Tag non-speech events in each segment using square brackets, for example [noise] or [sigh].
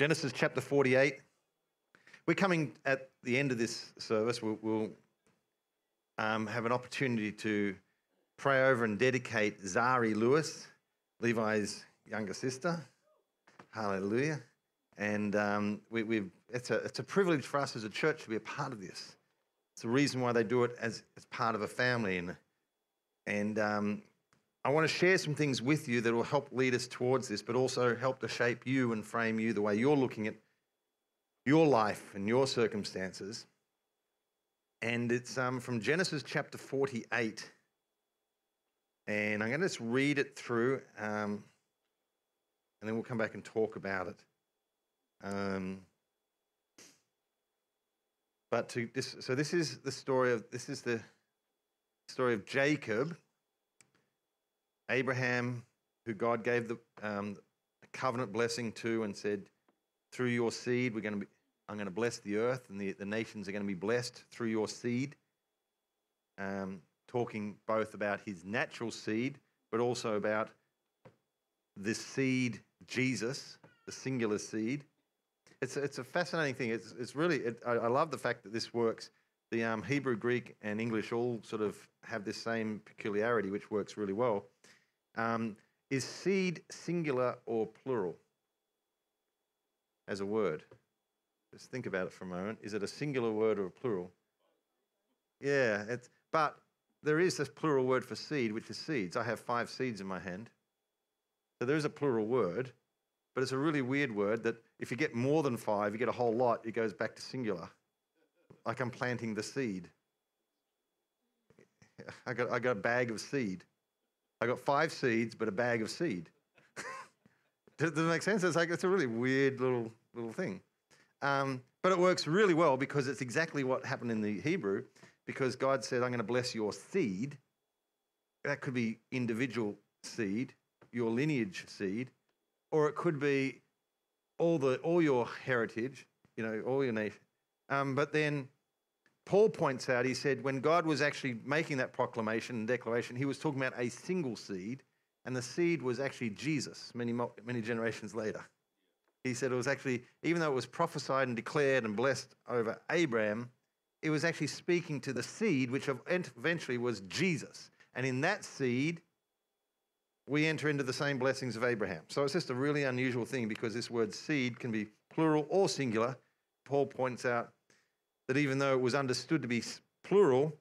Genesis chapter 48. We're coming at the end of this service. We'll, we'll um, have an opportunity to pray over and dedicate Zari Lewis, Levi's younger sister. Hallelujah. And um, we, we've, it's, a, it's a privilege for us as a church to be a part of this. It's the reason why they do it as, as part of a family. And, and um, I want to share some things with you that will help lead us towards this, but also help to shape you and frame you the way you're looking at your life and your circumstances. And it's um, from Genesis chapter 48. And I'm going to just read it through, um, and then we'll come back and talk about it. Um, but to this, so this is the story of this is the story of Jacob, Abraham, who God gave the um, covenant blessing to, and said, "Through your seed, we're going to be, I'm going to bless the earth, and the, the nations are going to be blessed through your seed." Um, talking both about his natural seed, but also about the seed, Jesus, the singular seed. It's, it's a fascinating thing. It's, it's really, it, I, I, love the fact that this works. The um, Hebrew, Greek, and English all sort of have this same peculiarity, which works really well. Um, is seed singular or plural as a word? Just think about it for a moment. Is it a singular word or a plural? Yeah, it's, but there is this plural word for seed, which is seeds. I have five seeds in my hand. So there is a plural word, but it's a really weird word that if you get more than five, you get a whole lot, it goes back to singular. Like I'm planting the seed. [laughs] I got, I got a bag of seed. I got five seeds, but a bag of seed. [laughs] Does it make sense? It's like it's a really weird little little thing. Um, but it works really well because it's exactly what happened in the Hebrew because God said, I'm going to bless your seed. That could be individual seed, your lineage seed, or it could be all, the, all your heritage, you know, all your nation. Um, but then Paul points out, he said, when God was actually making that proclamation and declaration, he was talking about a single seed, and the seed was actually Jesus many, many generations later. He said it was actually, even though it was prophesied and declared and blessed over Abraham, it was actually speaking to the seed, which eventually was Jesus. And in that seed, we enter into the same blessings of Abraham. So it's just a really unusual thing because this word seed can be plural or singular. Paul points out that even though it was understood to be plural,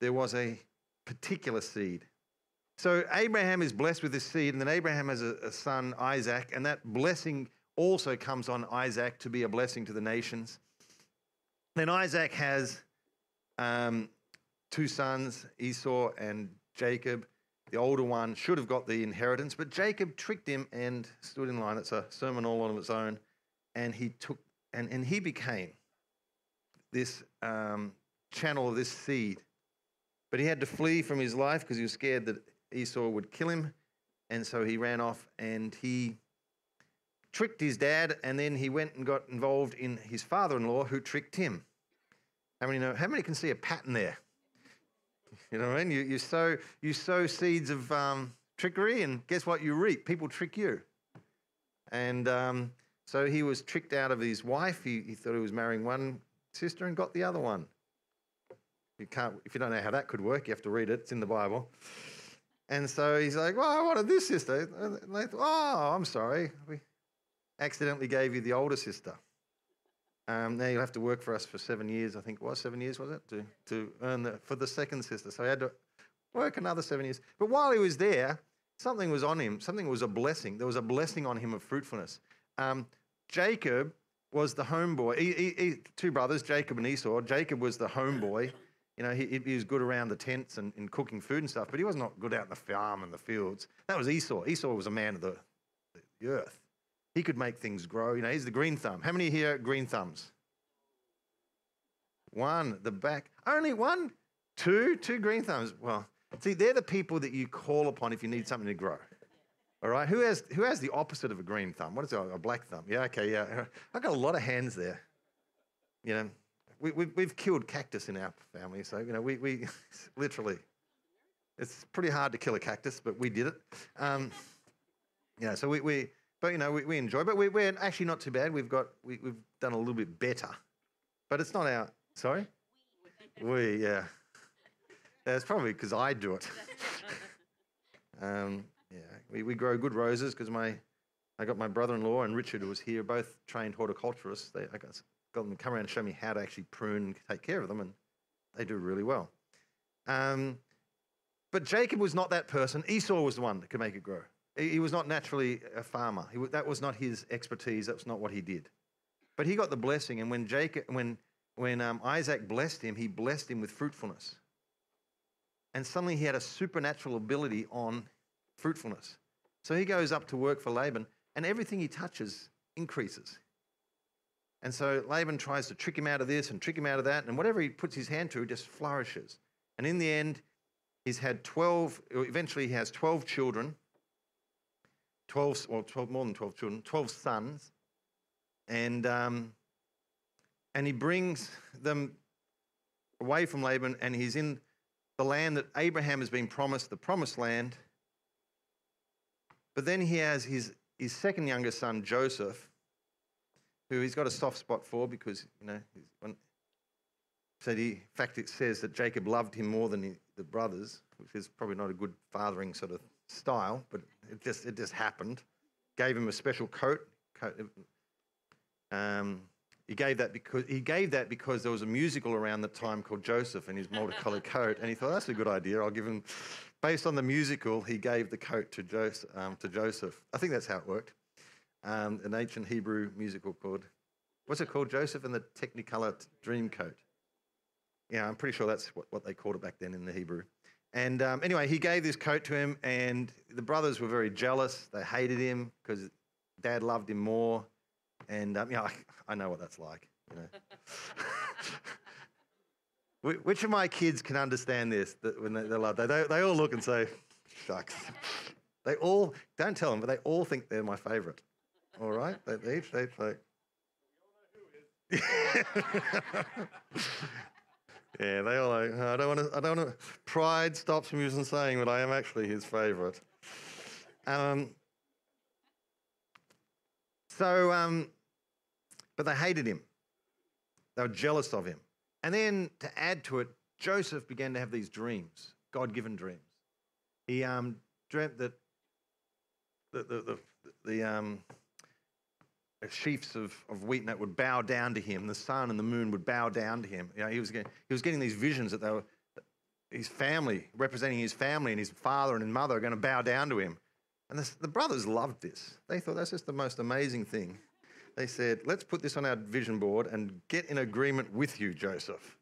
there was a particular seed. So Abraham is blessed with this seed, and then Abraham has a, a son, Isaac, and that blessing also comes on Isaac to be a blessing to the nations. Then Isaac has um, two sons, Esau and Jacob. The older one should have got the inheritance, but Jacob tricked him and stood in line. It's a sermon all on its own. And he took and, and he became this um, channel of this seed. But he had to flee from his life because he was scared that Esau would kill him. And so he ran off and he tricked his dad, and then he went and got involved in his father-in-law, who tricked him. How many know? How many can see a pattern there? [laughs] You know what I mean? You, you sow you sow seeds of um, trickery, and guess what? You reap. People trick you. And um, so he was tricked out of his wife. He, he thought he was marrying one sister and got the other one. You can't. If you don't know how that could work, you have to read it. It's in the Bible. And so he's like, "Well, I wanted this sister." And they thought, "Oh, I'm sorry. We, accidentally gave you the older sister. Um, now you'll have to work for us for seven years, I think it was seven years, was it, to, to earn the, for the second sister. So he had to work another seven years. But while he was there, something was on him. Something was a blessing. There was a blessing on him of fruitfulness. Um, Jacob was the homeboy. He, he, he, two brothers, Jacob and Esau. Jacob was the homeboy. You know, he, he was good around the tents and, and cooking food and stuff, but he was not good out in the farm and the fields. That was Esau. Esau was a man of the, the earth. He could make things grow. You know, he's the green thumb. How many here green thumbs? One, the back. Only one? Two? Two green thumbs. Well, see, they're the people that you call upon if you need something to grow. All right? Who has, who has the opposite of a green thumb? What is it? A black thumb? Yeah, okay, yeah. I've got a lot of hands there. You know, we, we, we've killed cactus in our family, so, you know, we, we [laughs] literally, it's pretty hard to kill a cactus, but we did it. Um, you know, so we, we but you know, we, we enjoy. But we, we're actually not too bad. We've got we, we've done a little bit better, but it's not our. Sorry, we yeah. That's probably because I do it. [laughs] um, we, we grow good roses because my I got my brother-in-law and Richard, who was here, both trained horticulturists. They I got, got them to come around and show me how to actually prune and take care of them, and they do really well. Um, but Jacob was not that person. Esau was the one that could make it grow. He, was not naturally a farmer. He, that was not his expertise. That was not what he did. But he got the blessing, and when Jacob, when when um, Isaac blessed him, he blessed him with fruitfulness. And suddenly he had a supernatural ability on fruitfulness. So he goes up to work for Laban, and everything he touches increases. And so Laban tries to trick him out of this and trick him out of that, and whatever he puts his hand to just flourishes. And in the end, he's had 12, eventually, he has 12 children, 12, well, 12, more than 12 children, 12 sons, and, um, and he brings them away from Laban, and he's in the land that Abraham has been promised, the promised land. But then he has his, his second youngest son, Joseph, who he's got a soft spot for because, you know, when, said he, in fact, it says that Jacob loved him more than he, the brothers, which is probably not a good fathering sort of style, but it just, it just happened. Gave him a special coat. coat um, he gave that because he gave that because there was a musical around the time called Joseph and his multicolored [laughs] coat, and he thought that's a good idea. I'll give him, based on the musical, he gave the coat to Joseph. Um, to Joseph. I think that's how it worked. Um, an ancient Hebrew musical called, what's it called? Joseph and the Technicolor Dream Coat. Yeah, I'm pretty sure that's what, what they called it back then in the Hebrew. And um, anyway, he gave this coat to him, and the brothers were very jealous. They hated him because dad loved him more. And um, know, I, [laughs] I know what that's like. You know. [laughs] Which of my kids can understand this? That when they, they love, they, they all look and say, "Shucks." They all don't tell them, but they all think they're my favourite. All right, they, they each they like. [laughs] yeah, they all like. I don't want to. I don't want to. Pride stops me from saying that I am actually his favourite. Um, so, um, but they hated him. They were jealous of him. And then to add to it, Joseph began to have these dreams, God given dreams. He um, dreamt that the, the, the, the um, sheaves of, of wheat that would bow down to him, the sun and the moon would bow down to him. You know, he, was getting, he was getting these visions that they were, his family, representing his family and his father and his mother, are going to bow down to him. And the, the brothers loved this. They thought that's just the most amazing thing. They said, let's put this on our vision board and get in agreement with you, Joseph.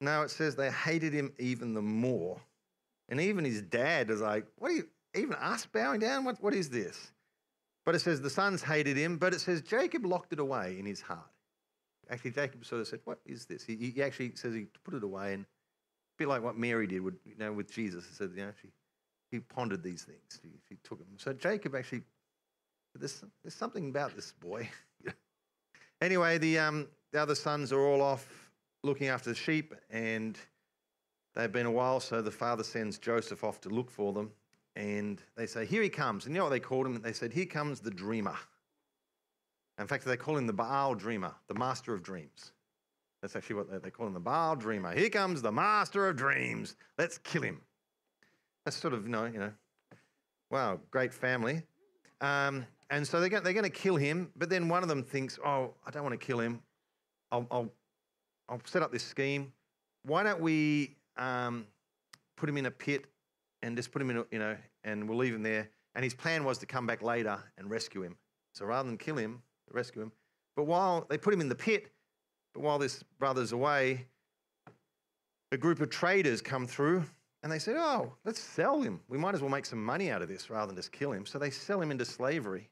Now it says they hated him even the more. And even his dad is like, what are you, even us bowing down? What, what is this? But it says the sons hated him, but it says Jacob locked it away in his heart. Actually, Jacob sort of said, What is this? He, he actually says he put it away, and a bit like what Mary did with, you know, with Jesus. He said, you know, she, he pondered these things. He, took them. So Jacob actually, there's, there's something about this boy. [laughs] anyway, the, um, the other sons are all off looking after the sheep, and they've been a while, so the father sends Joseph off to look for them. And they say, Here he comes. And you know what they called him? They said, Here comes the dreamer. In fact, they call him the Baal dreamer, the master of dreams. That's actually what they call him, the Baal dreamer. Here comes the master of dreams. Let's kill him. That's sort of, you know, you know wow, great family. Um, and so they're going, they're to kill him, but then one of them thinks, oh, I don't want to kill him. I'll, I'll, I'll set up this scheme. Why don't we um, put him in a pit and just put him in, a, you know, and we'll leave him there. And his plan was to come back later and rescue him. So rather than kill him, rescue him. But while they put him in the pit, but while this brother's away, a group of traders come through and they said, Oh, let's sell him. We might as well make some money out of this rather than just kill him. So they sell him into slavery.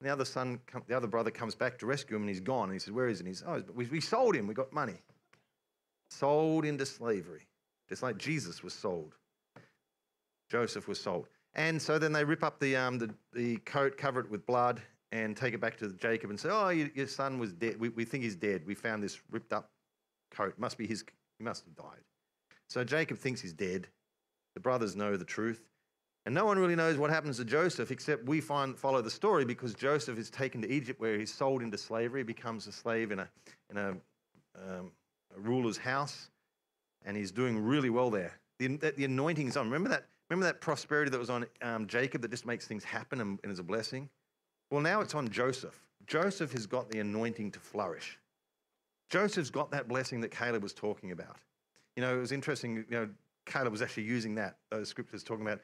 And the other son, the other brother comes back to rescue him and he's gone. And he says, Where is he? And he's, Oh, we, we sold him. We got money. Sold into slavery, just like Jesus was sold. Joseph was sold. And so then they rip up the, um, the, the coat, cover it with blood, and take it back to Jacob and say, Oh, your, your son was dead. We, we think he's dead. We found this ripped up coat. Must be his, he must have died. So Jacob thinks he's dead. The brothers know the truth. And no one really knows what happens to Joseph except we find, follow the story because Joseph is taken to Egypt where he's sold into slavery, becomes a slave in a, in a, um, a ruler's house, and he's doing really well there. The, the anointing is on. Remember that, remember that prosperity that was on um, Jacob that just makes things happen and, and is a blessing? Well, now it's on Joseph. Joseph has got the anointing to flourish. Joseph's got that blessing that Caleb was talking about. You know, it was interesting, you know, Caleb was actually using that, those scriptures talking about,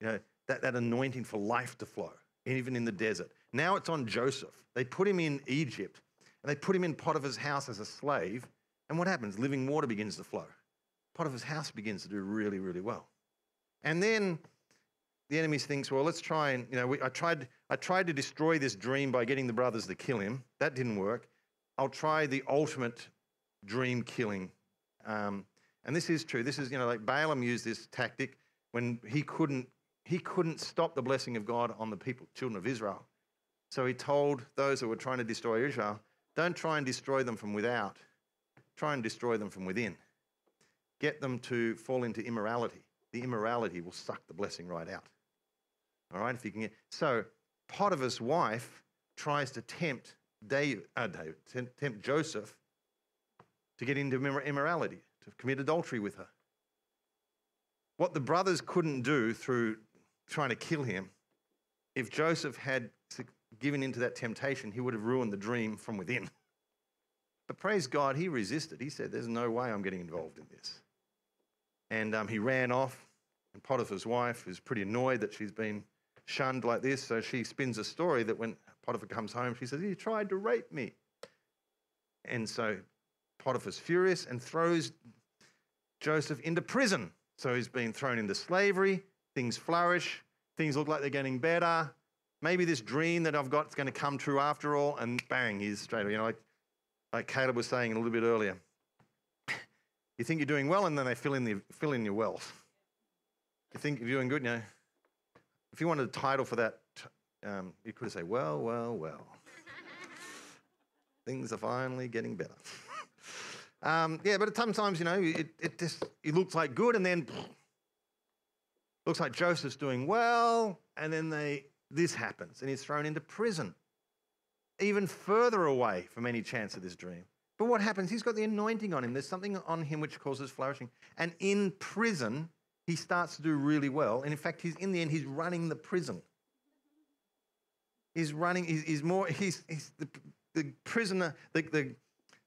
you know, that, that anointing for life to flow, even in the desert. Now it's on Joseph. They put him in Egypt and they put him in Potiphar's house as a slave. And what happens? Living water begins to flow. Potiphar's house begins to do really, really well. And then the enemy thinks, well, let's try and, you know, we, I, tried, I tried to destroy this dream by getting the brothers to kill him. That didn't work. I'll try the ultimate dream killing. Um, and this is true. This is, you know, like Balaam used this tactic when he couldn't, he couldn't stop the blessing of God on the people, children of Israel. So he told those who were trying to destroy Israel, don't try and destroy them from without. Try and destroy them from within. Get them to fall into immorality. The immorality will suck the blessing right out. All right, if you can get. So Potiphar's wife tries to tempt David, uh, David tempt Joseph to get into immorality, to commit adultery with her. What the brothers couldn't do through trying to kill him, if Joseph had given into that temptation, he would have ruined the dream from within. But praise God, he resisted. He said, There's no way I'm getting involved in this. And um, he ran off. And Potiphar's wife is pretty annoyed that she's been shunned like this. So she spins a story that when Potiphar comes home, she says, He tried to rape me. And so Potiphar's furious and throws Joseph into prison. So he's been thrown into slavery. Things flourish. Things look like they're getting better. Maybe this dream that I've got is going to come true after all. And bang, he's straight away. You know, like, like Caleb was saying a little bit earlier. [laughs] You think you're doing well, and then they fill in, the, fill in your wealth. You think you're doing good, you know. If you wanted a title for that, um, you could say, well, well, well. [laughs] Things are finally getting better. Um, yeah, but sometimes, you know, it, it just it looks like good, and then [sniffs] looks like Joseph's doing well, and then they this happens, and he's thrown into prison, even further away from any chance of this dream. But what happens? He's got the anointing on him. There's something on him which causes flourishing. And in prison, he starts to do really well. And in fact, he's in the end, he's running the prison. He's running, he's, he's more, he's, he's the, the prisoner, the, the,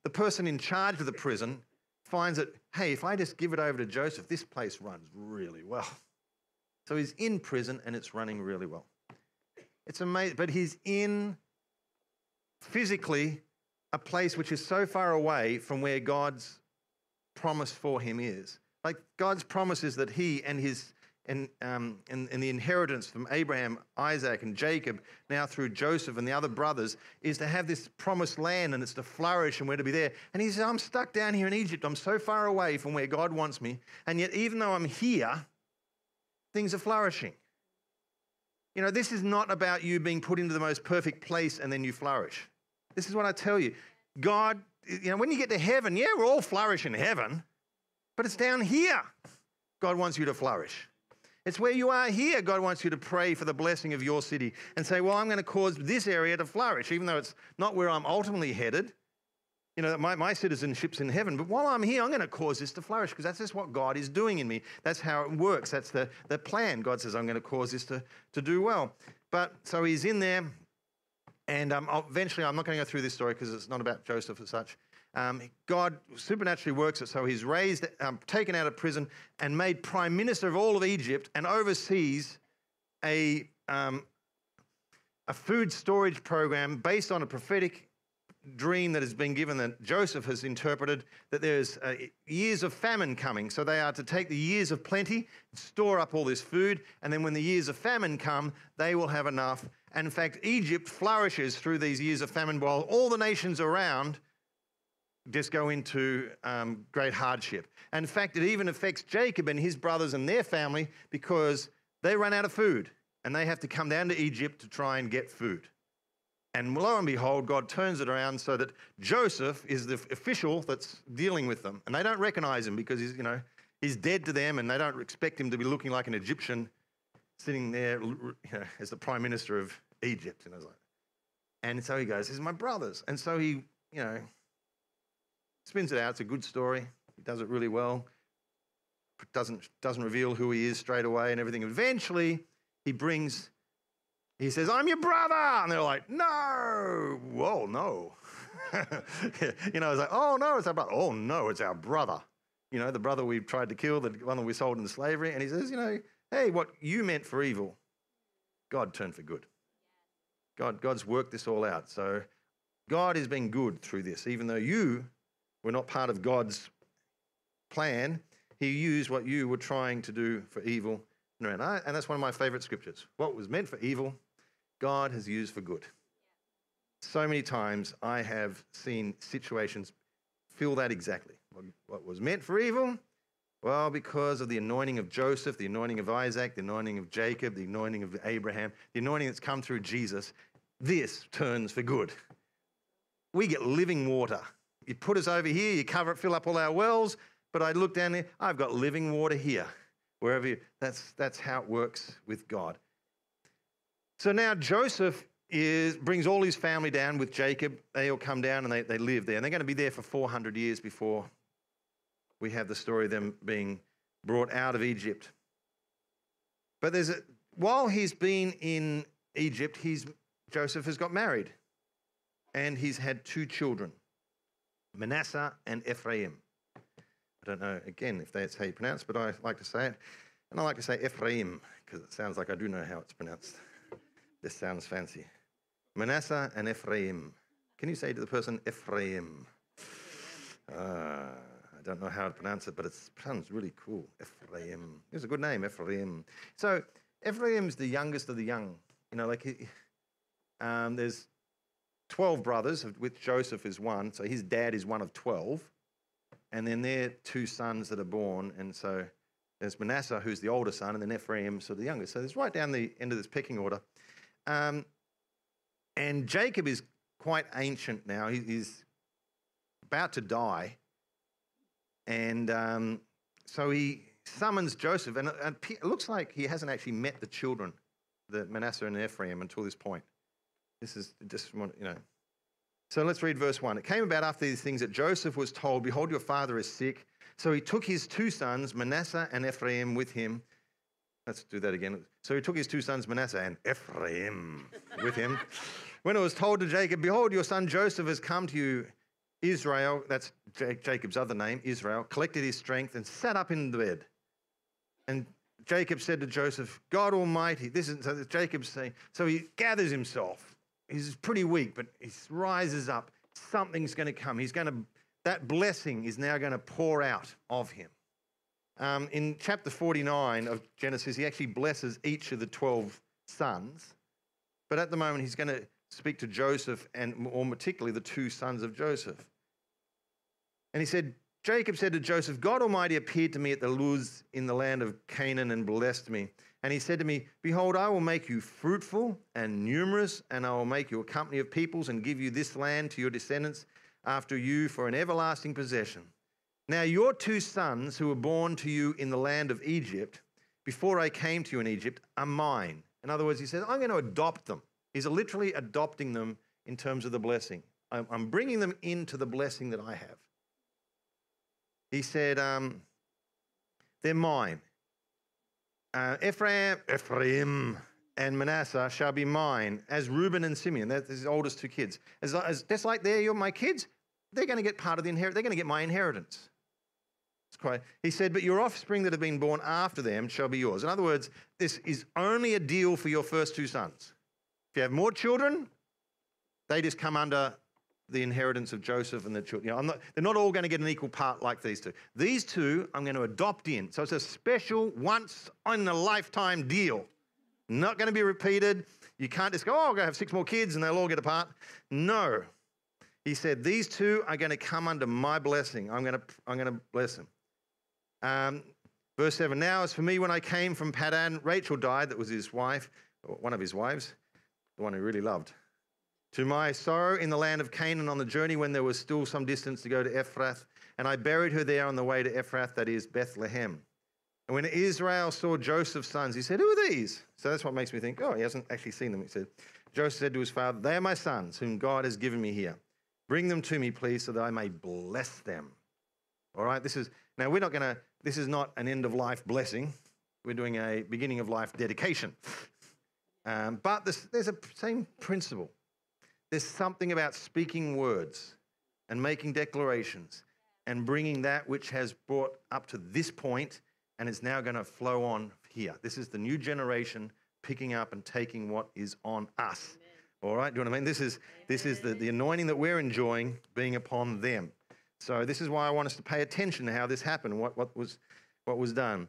the person in charge of the prison finds that, hey, if I just give it over to Joseph, this place runs really well. So he's in prison and it's running really well. It's amazing, but he's in physically a place which is so far away from where God's promise for him is. Like God's promise is that he and his and, um, and, and the inheritance from Abraham, Isaac, and Jacob, now through Joseph and the other brothers, is to have this promised land and it's to flourish and we're to be there. And he says, I'm stuck down here in Egypt. I'm so far away from where God wants me. And yet, even though I'm here, things are flourishing. You know, this is not about you being put into the most perfect place and then you flourish. This is what I tell you. God, you know, when you get to heaven, yeah, we're all flourish in heaven, but it's down here. God wants you to flourish. It's where you are here. God wants you to pray for the blessing of your city and say, Well, I'm going to cause this area to flourish, even though it's not where I'm ultimately headed. You know, my, my citizenship's in heaven, but while I'm here, I'm going to cause this to flourish because that's just what God is doing in me. That's how it works. That's the, the plan. God says, I'm going to cause this to, to do well. But so he's in there, and um, eventually, I'm not going to go through this story because it's not about Joseph as such. Um, God supernaturally works it so he's raised, um, taken out of prison, and made prime minister of all of Egypt and oversees a, um, a food storage program based on a prophetic dream that has been given that Joseph has interpreted that there's uh, years of famine coming. So they are to take the years of plenty, store up all this food, and then when the years of famine come, they will have enough. And in fact, Egypt flourishes through these years of famine while all the nations around just go into um, great hardship. And in fact, it even affects Jacob and his brothers and their family because they run out of food and they have to come down to Egypt to try and get food. And lo and behold, God turns it around so that Joseph is the official that's dealing with them. And they don't recognize him because he's, you know, he's dead to them and they don't expect him to be looking like an Egyptian. sitting there you know, as the prime minister of Egypt. And I was like, and so he goes, "These are my brothers." And so he, you know, spins it out. It's a good story. He does it really well. Doesn't doesn't reveal who he is straight away and everything. Eventually, he brings. He says, "I'm your brother," and they're like, "No, whoa, no." [laughs] you know, it's like, "Oh no, it's our brother." Oh no, it's our brother. You know, the brother we tried to kill, the one that we sold into slavery. And he says, "You know, hey, what you meant for evil, God turned for good." God, God's worked this all out. So God has been good through this, even though you were not part of God's plan. He used what you were trying to do for evil. And that's one of my favorite scriptures. What was meant for evil, God has used for good. So many times I have seen situations feel that exactly. What was meant for evil, well, because of the anointing of Joseph, the anointing of Isaac, the anointing of Jacob, the anointing of Abraham, the anointing that's come through Jesus, this turns for good. We get living water. You put us over here, you cover it, fill up all our wells, but I look down there, I've got living water here. Wherever you, that's, that's how it works with God. So now Joseph is, brings all his family down with Jacob. They all come down and they, they live there. And they're going to be there for 400 years before we have the story of them being brought out of Egypt. But there's a, while he's been in Egypt, he's, Joseph has got married and he's had two children, Manasseh and Ephraim. I don't know, again, if that's how you pronounce it, but I like to say it. And I like to say Ephraim because it sounds like I do know how it's pronounced. This sounds fancy. Manasseh and Ephraim. Can you say to the person, Ephraim? Uh, I don't know how to pronounce it, but it sounds really cool. Ephraim. It's a good name, Ephraim. So Ephraim's the youngest of the young. You know, like he, um, there's 12 brothers, with Joseph is one. So his dad is one of 12. And then they're two sons that are born. And so there's Manasseh, who's the older son, and then Ephraim, so the youngest. So it's right down the end of this pecking order. Um, and Jacob is quite ancient now. He, he's about to die. And um, so he summons Joseph, and it looks like he hasn't actually met the children, the Manasseh and Ephraim, until this point. This is just, you know. So let's read verse 1. It came about after these things that Joseph was told, Behold, your father is sick. So he took his two sons, Manasseh and Ephraim, with him. Let's do that again. So he took his two sons, Manasseh and Ephraim, [laughs] with him. When it was told to Jacob, Behold, your son Joseph has come to you Israel, that's Jacob's other name, Israel, collected his strength and sat up in the bed. And Jacob said to Joseph, God Almighty, this is so Jacob's saying, so he gathers himself. He's pretty weak, but he rises up. Something's going to come. He's going to, that blessing is now going to pour out of him. Um, in chapter 49 of Genesis, he actually blesses each of the 12 sons. But at the moment, he's going to speak to Joseph and more particularly the two sons of Joseph. And he said, Jacob said to Joseph, God Almighty appeared to me at the Luz in the land of Canaan and blessed me. And he said to me, Behold, I will make you fruitful and numerous, and I will make you a company of peoples and give you this land to your descendants after you for an everlasting possession. Now, your two sons who were born to you in the land of Egypt, before I came to you in Egypt, are mine. In other words, he says, I'm going to adopt them. He's literally adopting them in terms of the blessing. I'm bringing them into the blessing that I have. He said, um, They're mine. Uh, Ephraim, Ephraim and Manasseh shall be mine, as Reuben and Simeon. That's his oldest two kids. As, as, just like they're my kids, they're going to get part of the inheritance. They're going to get my inheritance. It's quite, he said, But your offspring that have been born after them shall be yours. In other words, this is only a deal for your first two sons. If you have more children, they just come under the inheritance of Joseph and the children. You know, not, they're not all going to get an equal part like these two. These two I'm going to adopt in. So it's a special, once in a lifetime deal. Not going to be repeated. You can't just go, oh, going to have six more kids and they'll all get a part. No. He said, These two are going to come under my blessing. I'm going to, I'm going to bless them. Um, verse 7 Now, as for me, when I came from Padan, Rachel died, that was his wife, one of his wives the one he really loved. To my sorrow in the land of Canaan on the journey when there was still some distance to go to Ephrath, and I buried her there on the way to Ephrath, that is Bethlehem. And when Israel saw Joseph's sons, he said, Who are these? So that's what makes me think, oh, he hasn't actually seen them. He said, Joseph said to his father, They are my sons, whom God has given me here. Bring them to me, please, so that I may bless them. All right, this is now we're not to, this is not an end of life blessing. We're doing a beginning of life dedication. Um, but this, there's a same principle. There's something about speaking words and making declarations and bringing that which has brought up to this point and is now going to flow on here. This is the new generation picking up and taking what is on us. Amen. All right, do you know what I mean? This is, this is the, the anointing that we're enjoying being upon them. So this is why I want us to pay attention to how this happened, what, what, was, what was done.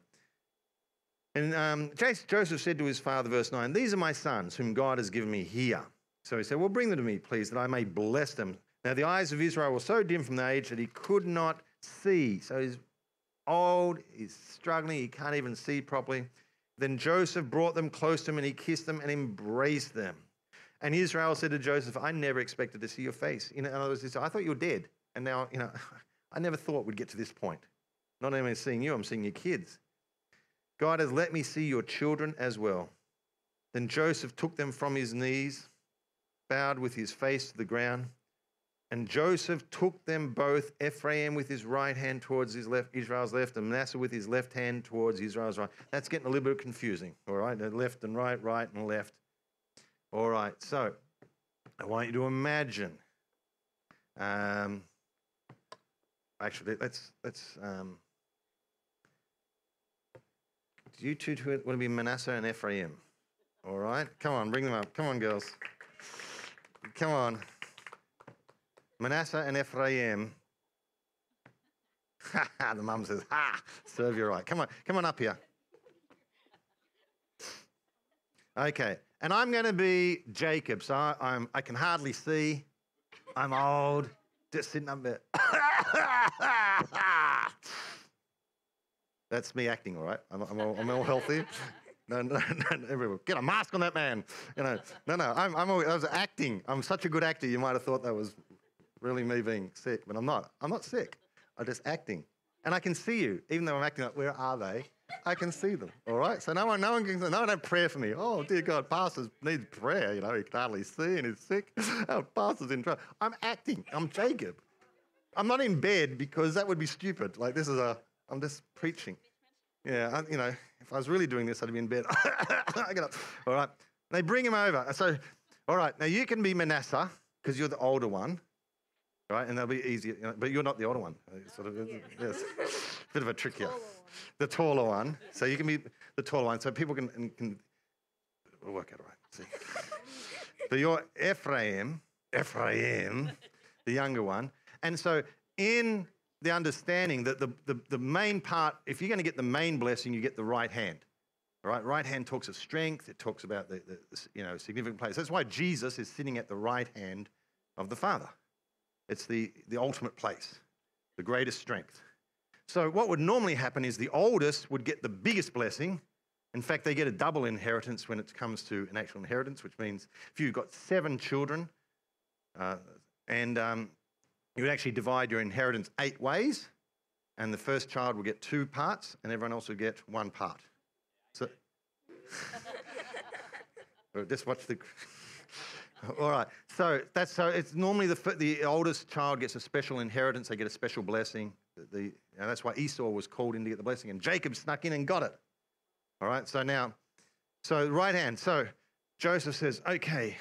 And um, Joseph said to his father, verse 9, These are my sons, whom God has given me here. So he said, Well, bring them to me, please, that I may bless them. Now the eyes of Israel were so dim from the age that he could not see. So he's old, he's struggling, he can't even see properly. Then Joseph brought them close to him and he kissed them and embraced them. And Israel said to Joseph, I never expected to see your face. In other words, he said, I thought you were dead. And now, you know, [laughs] I never thought we'd get to this point. Not only seeing you, I'm seeing your kids. God has let me see your children as well. Then Joseph took them from his knees, bowed with his face to the ground. And Joseph took them both, Ephraim with his right hand towards his left, Israel's left, and Manasseh with his left hand towards Israel's right. That's getting a little bit confusing, all right? Left and right, right and left. All right, so I want you to imagine. Um, actually, let's let's. Um, you two want to be Manasseh and Ephraim? All right, come on, bring them up. Come on, girls. Come on. Manasseh and Ephraim. [laughs] the mum says, Ha, serve you right. Come on, come on up here. Okay, and I'm going to be Jacob. So I, I'm, I can hardly see. I'm old, just sitting up there. [laughs] That's me acting, all right? I'm, I'm, all, I'm all healthy. No, no, [laughs] no, everyone, get a mask on that man. You know, no, no, I'm, I'm always, I was acting. I'm such a good actor, you might have thought that was really me being sick, but I'm not. I'm not sick. I'm just acting. And I can see you, even though I'm acting like, where are they? I can see them, all right? So no one, no one can, no one had prayer for me. Oh, dear God, pastor needs prayer. You know, he can hardly see and he's sick. [laughs] Our oh, pastor's in trouble. I'm acting. I'm Jacob. I'm not in bed because that would be stupid. Like this is a, I'm just preaching. Yeah, you know, if I was really doing this, I'd be in bed. [laughs] I get up. All right. They bring him over. So, all right, now you can be Manasseh because you're the older one right? And they'll be easier, you know, but you're not the older one. Uh, sort of, uh, yeah. [laughs] yes, bit of a trick here. [laughs] The taller one. So you can be the taller one, so people can can we'll work out all right. See, but you're Ephraim, Ephraim, the younger one, and so in the understanding that the, the, the main part, if you're going to get the main blessing, you get the right hand. Right, right hand talks of strength. It talks about the, the you know significant place. That's why Jesus is sitting at the right hand of the Father. It's the, the ultimate place, the greatest strength. So, what would normally happen is the oldest would get the biggest blessing. In fact, they get a double inheritance when it comes to an actual inheritance, which means if you've got seven children, uh, and um, you would actually divide your inheritance eight ways, and the first child will get two parts, and everyone else will get one part. So, [laughs] just watch the. [laughs] All right. So that's so it's normally the the oldest child gets a special inheritance. They get a special blessing. The, the that's why Esau was called in to get the blessing, and Jacob snuck in and got it. All right. So now, so right hand. So Joseph says, "Okay."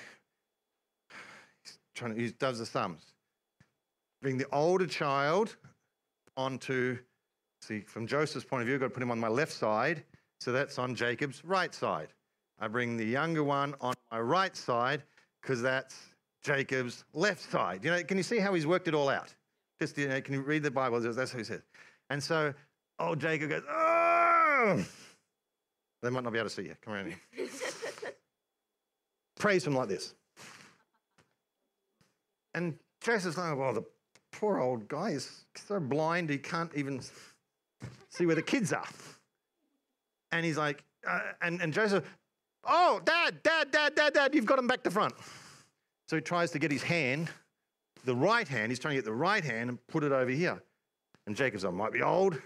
He's trying to. He does the sums. Bring the older child onto. See, from Joseph's point of view, I've got to put him on my left side. So that's on Jacob's right side. I bring the younger one on my right side because that's Jacob's left side. You know, can you see how he's worked it all out? Just, you know, can you read the Bible? That's what he says. And so, oh, Jacob goes, oh! They might not be able to see you. Come around here. [laughs] Praise him like this. And Joseph's like, well, the poor old guy is so blind he can't even see where the kids are. And he's like, uh, and, and Joseph, Oh, dad, dad, dad, dad, dad, you've got him back to front. So he tries to get his hand, the right hand, he's trying to get the right hand and put it over here. And Jacob's, I might be old,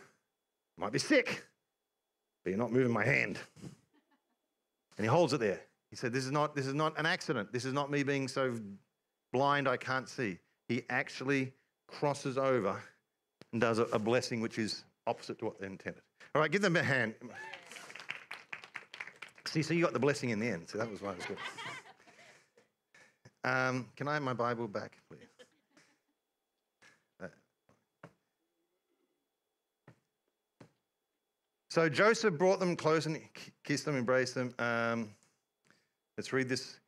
might be sick, but you're not moving my hand. And he holds it there. He said, This is not, this is not an accident. This is not me being so blind I can't see. He actually crosses over and does a, blessing which is opposite to what they intended. All right, give them a hand. See, so you got the blessing in the end. So that was why it was good. Um, can I have my Bible back, please? Uh, So Joseph brought them close and kissed them, embraced them. Um, let's read this.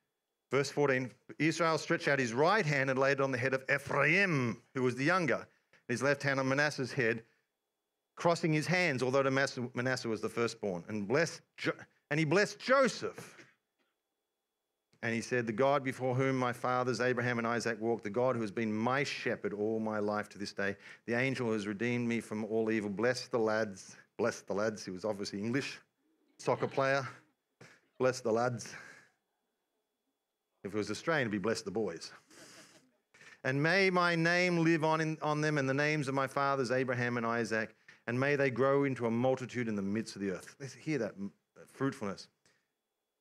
Verse 14 Israel stretched out his right hand and laid it on the head of Ephraim, who was the younger, and his left hand on Manasseh's head, crossing his hands, although Manasseh was the firstborn, and, blessed jo- and he blessed Joseph. And he said, The God before whom my fathers Abraham and Isaac walked, the God who has been my shepherd all my life to this day, the angel who has redeemed me from all evil, bless the lads. Bless the lads. He was obviously English, soccer player. Bless the lads. If it was Australian, it'd be bless the boys. And may my name live on, in, on them and the names of my fathers Abraham and Isaac, and may they grow into a multitude in the midst of the earth. Let's hear that, fruitfulness.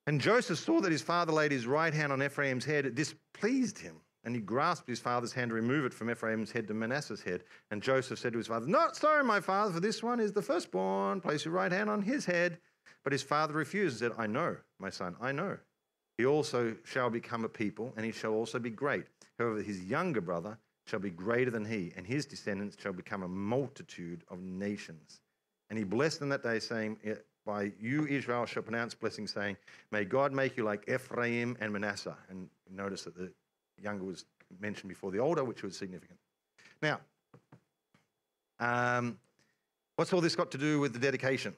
And Joseph saw that his father laid his right hand on Ephraim's head. It displeased him. And he grasped his father's hand to remove it from Ephraim's head to Manasseh's head. And Joseph said to his father, Not so, my father, for this one is the firstborn. Place your right hand on his head. But his father refused and said, I know, my son, I know. He also shall become a people, and he shall also be great. However, his younger brother shall be greater than he, and his descendants shall become a multitude of nations. And he blessed them that day, saying, By you, Israel, shall pronounce blessing, saying, May God make you like Ephraim and Manasseh. And notice that the younger was mentioned before the older, which was significant. Now, um, what's all this got to do with the dedication?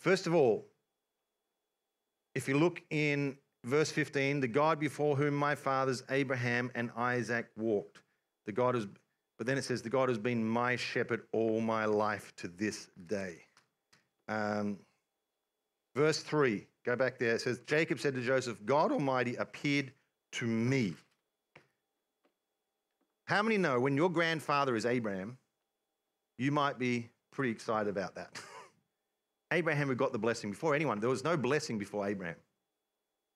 First of all, if you look in verse 15, the God before whom my fathers Abraham and Isaac walked, the God has, but then it says, the God has been my shepherd all my life to this day. Um, verse 3, go back there. It says, Jacob said to Joseph, God Almighty appeared to me. How many know when your grandfather is Abraham, you might be pretty excited about that? [laughs] Abraham had got the blessing before anyone. There was no blessing before Abraham.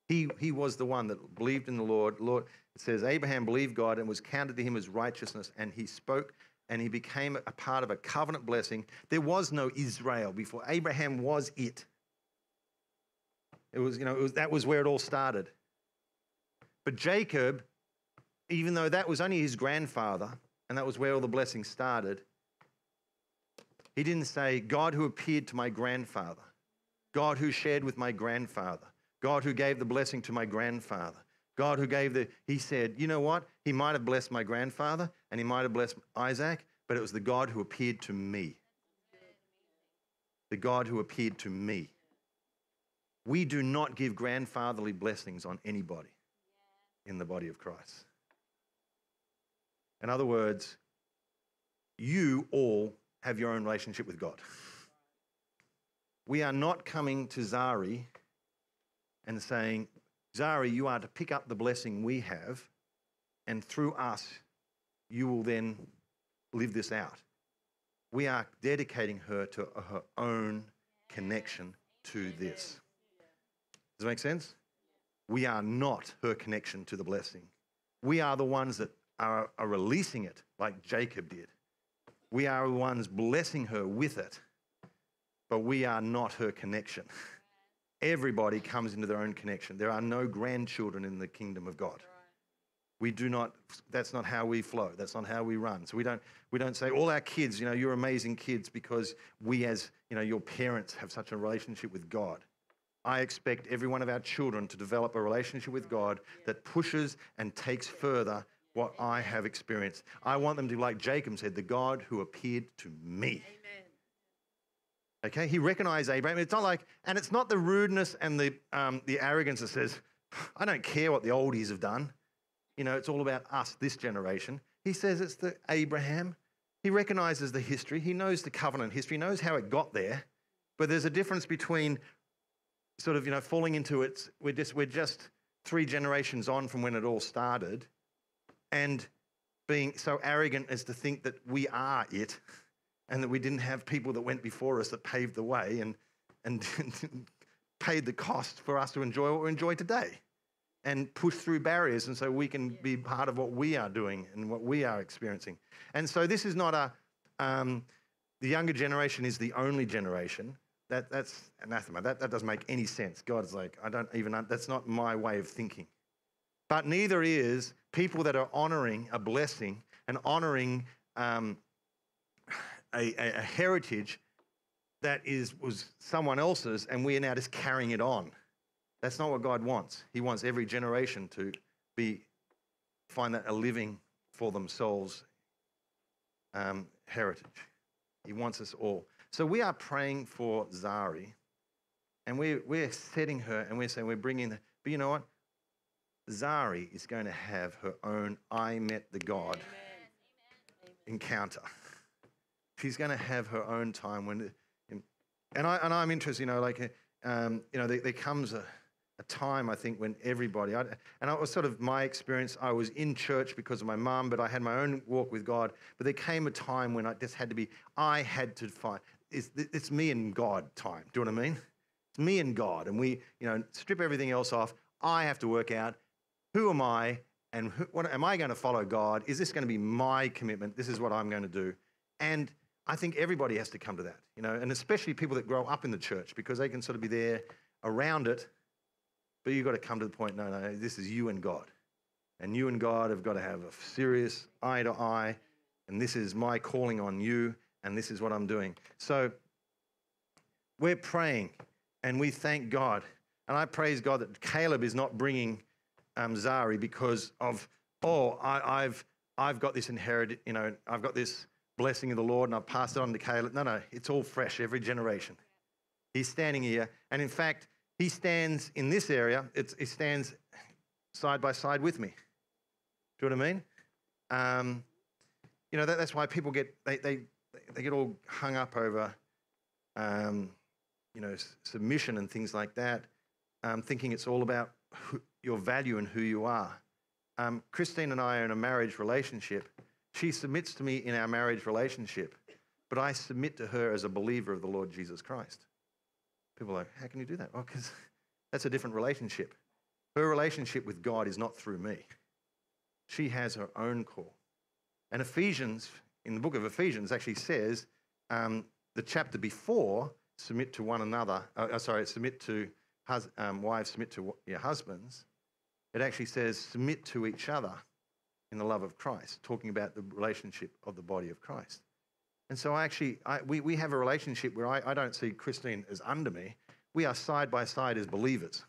He, he was the one that believed in the Lord. Lord, it says Abraham believed God and was counted to him as righteousness, and he spoke and he became a part of a covenant blessing. There was no Israel before. Abraham was it. It was, you know, was, that was where it all started. But Jacob, even though that was only his grandfather, and that was where all the blessings started, he didn't say, God who appeared to my grandfather, God who shared with my grandfather, God who gave the blessing to my grandfather, God who gave the, he said, you know what? He might have blessed my grandfather and he might have blessed Isaac, but it was the God who appeared to me. The God who appeared to me. We do not give grandfatherly blessings on anybody in the body of Christ. In other words, you all have your own relationship with God. We are not coming to Zari and saying, Zari, you are to pick up the blessing we have, and through us, you will then live this out. We are dedicating her to her own connection to this. Does that make sense? We are not her connection to the blessing. We are the ones that are, are releasing it, like Jacob did. We are the ones blessing her with it, but we are not her connection. Everybody comes into their own connection. There are no grandchildren in the kingdom of God. We do not, that's not how we flow. That's not how we run. So we don't, we don't say, all our kids, you know, you're amazing kids because we, as, you know, your parents have such a relationship with God. I expect every one of our children to develop a relationship with God that pushes and takes further what I have experienced. I want them to, be like Jacob said, the God who appeared to me. Amen. Okay, he recognized Abraham. It's not like, and it's not the rudeness and the, um, the arrogance that says, I don't care what the oldies have done. You know, it's all about us, this generation. He says it's the Abraham. He recognizes the history. He knows the covenant history, he knows how it got there. But there's a difference between sort of, you know, falling into it. We're just, we're just three generations on from when it all started and being so arrogant as to think that we are it and that we didn't have people that went before us that paved the way and, and [laughs] paid the cost for us to enjoy what we enjoy today and push through barriers and so we can be part of what we are doing and what we are experiencing. And so this is not a, um, the younger generation is the only generation. That, that's anathema. That, that doesn't make any sense. God's like, I don't even, that's not my way of thinking. But neither is people that are honoring a blessing and honoring um, a, a, a heritage that is, was someone else's and we are now just carrying it on. That's not what God wants. He wants every generation to be find that a living for themselves um, heritage. He wants us all. So we are praying for Zari, and we're, we're setting her, and we're saying we're bringing the. But you know what? Zari is going to have her own I met the God Amen. encounter. She's going to have her own time when, and I and I'm interested. You know, like um, you know, there, there comes a a time I think when everybody, I, and it was sort of my experience. I was in church because of my mum, but I had my own walk with God. But there came a time when I just had to be. I had to find. It's, it's me and God time. Do you know what I mean? It's me and God, and we, you know, strip everything else off. I have to work out who am I and who, what am I going to follow God? Is this going to be my commitment? This is what I'm going to do. And I think everybody has to come to that, you know, and especially people that grow up in the church because they can sort of be there around it but you've got to come to the point no, no, this is you and God. And you and God have got to have a serious eye to eye. And this is my calling on you. And this is what I'm doing. So we're praying and we thank God. And I praise God that Caleb is not bringing um, Zari because of, oh, I, have I've got this inherited, you know, I've got this blessing of the Lord and I've passed it on to Caleb. No, no, it's all fresh every generation. He's standing here. And in fact, he stands in this area, he stands side by side with me. Do you know what I mean? Um, you know, that, that's why people get, they, they, they get all hung up over, um, you know, submission and things like that, um, thinking it's all about your value and who you are. Um, Christine and I are in a marriage relationship. She submits to me in our marriage relationship, but I submit to her as a believer of the Lord Jesus Christ. People are like, how can you do that? Well, because [laughs] that's a different relationship. Her relationship with God is not through me. She has her own call. And Ephesians, in the book of Ephesians, actually says um, the chapter before, submit to one another, uh, uh sorry, submit to hus- um, wives, submit to your husbands. It actually says submit to each other in the love of Christ, talking about the relationship of the body of Christ. And so I actually, I, we, we have a relationship where I, I don't see Christine as under me. We are side by side as believers.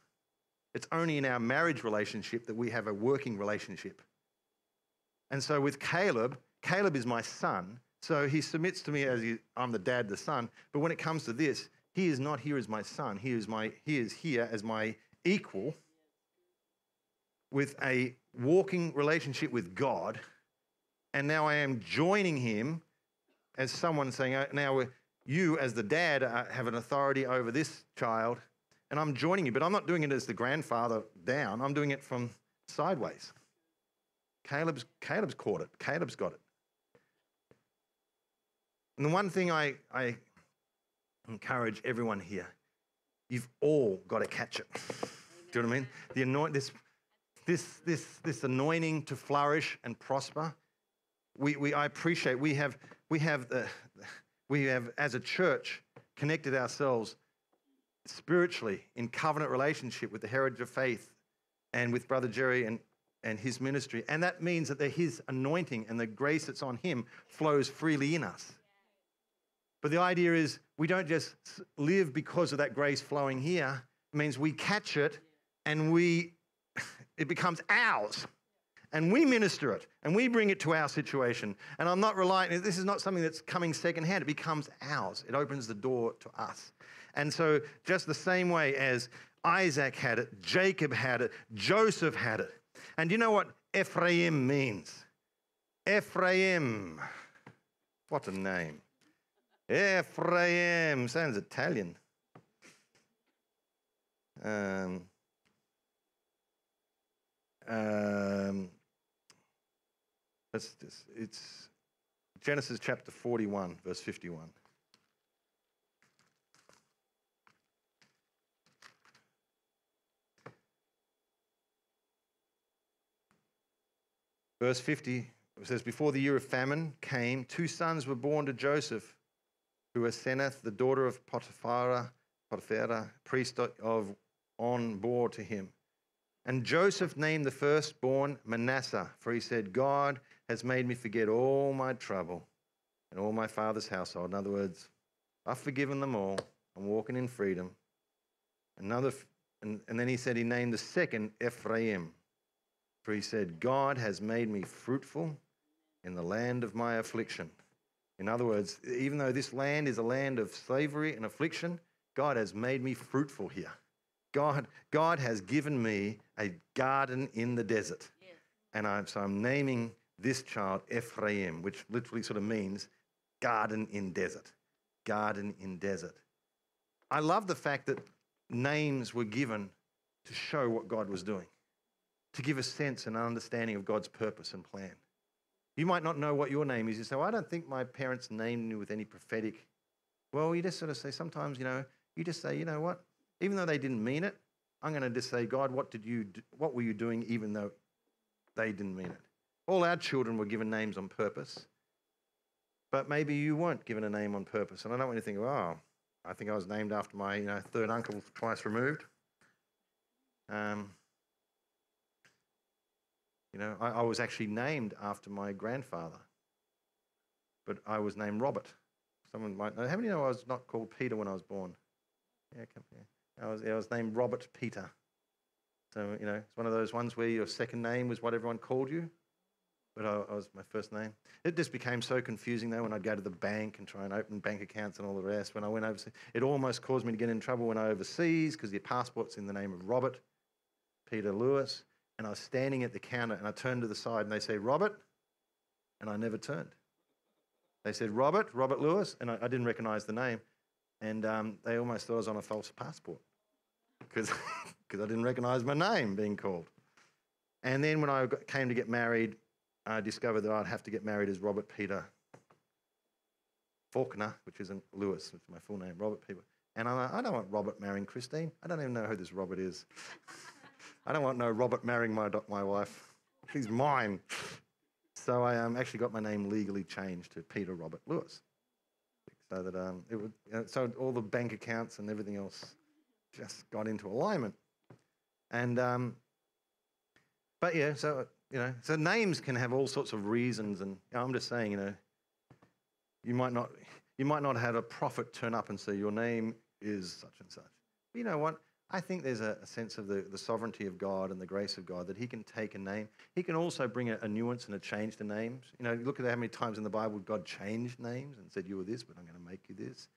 It's only in our marriage relationship that we have a working relationship. And so with Caleb, Caleb is my son. So he submits to me as he, I'm the dad, the son. But when it comes to this, he is not here as my son. He is, my, he is here as my equal with a walking relationship with God. And now I am joining him as someone saying, uh, now you as the dad uh, have an authority over this child, and I'm joining you, but I'm not doing it as the grandfather down. I'm doing it from sideways. Caleb's, Caleb's caught it. Caleb's got it. And the one thing I, I encourage everyone here, you've all got to catch it. Do you know what I mean? The anoint, this, this, this, this anointing to flourish and prosper. We, we, I appreciate we have we have, the, we have, as a church, connected ourselves spiritually in covenant relationship with the heritage of faith and with Brother Jerry and, and his ministry. And that means that his anointing and the grace that's on him flows freely in us. But the idea is we don't just live because of that grace flowing here. It means we catch it and we it becomes ours and we minister it and we bring it to our situation. And I'm not relying, this is not something that's coming secondhand, it becomes ours. It opens the door to us. And so, just the same way as Isaac had it, Jacob had it, Joseph had it. And you know what Ephraim means? Ephraim. What a name. Ephraim sounds Italian. Um, um, it's, it's Genesis chapter 41, verse 51. Verse 50 says, Before the year of famine came, two sons were born to Joseph, who Asenath, the daughter of Potiphar, Potiphar, priest of On bore to him. And Joseph named the firstborn Manasseh, for he said, God has made me forget all my trouble and all my father's household. In other words, I've forgiven them all. I'm walking in freedom. Another, and, and then he said he named the second Ephraim, for he said, God has made me fruitful in the land of my affliction. In other words, even though this land is a land of slavery and affliction, God has made me fruitful here. God, God has given me a garden in the desert. Yes. And I'm, so I'm naming this child Ephraim, which literally sort of means garden in desert. Garden in desert. I love the fact that names were given to show what God was doing to give a sense and understanding of God's purpose and plan. You might not know what your name is. You say, well, I don't think my parents named me with any prophetic. Well, you just sort of say, sometimes, you know, you just say, you know what? Even though they didn't mean it, I'm going to just say, God, what did you, do? what were you doing even though they didn't mean it? All our children were given names on purpose, but maybe you weren't given a name on purpose. And I don't want you to think, oh, I think I was named after my you know, third uncle twice removed. Um, you know, I, I, was actually named after my grandfather, but I was named Robert. Someone might know. How many know I was not called Peter when I was born? Yeah, come here. I was, I was named Robert Peter. So, you know, it's one of those ones where your second name was what everyone called you, but I, I was my first name. It just became so confusing, though, when I'd go to the bank and try and open bank accounts and all the rest. When I went overseas, it almost caused me to get in trouble when I overseas because your passport's in the name of Robert Peter Lewis and I was standing at the counter and I turned to the side and they say, Robert, and I never turned. They said, Robert, Robert Lewis, and I, I didn't recognize the name. And um, they almost thought I was on a false passport because [laughs] I didn't recognize my name being called. And then when I got, came to get married, I discovered that I'd have to get married as Robert Peter Faulkner, which isn't Lewis, which is my full name, Robert Peter. And I'm like, I don't want Robert marrying Christine. I don't even know who this Robert is. I don't want no Robert marrying my, my wife. She's mine. So I um, actually got my name legally changed to Peter Robert Lewis. So that um, it would, know, so all the bank accounts and everything else just got into alignment. And, um, but yeah, so, you know, so names can have all sorts of reasons. And you know, I'm just saying, you know, you might not, you might not have a prophet turn up and say, your name is such and such. But you know what? I think there's a, sense of the, the sovereignty of God and the grace of God that He can take a name. He can also bring a, a, nuance and a change to names. You know, look at how many times in the Bible God changed names and said, You were this, but I'm going to make you this.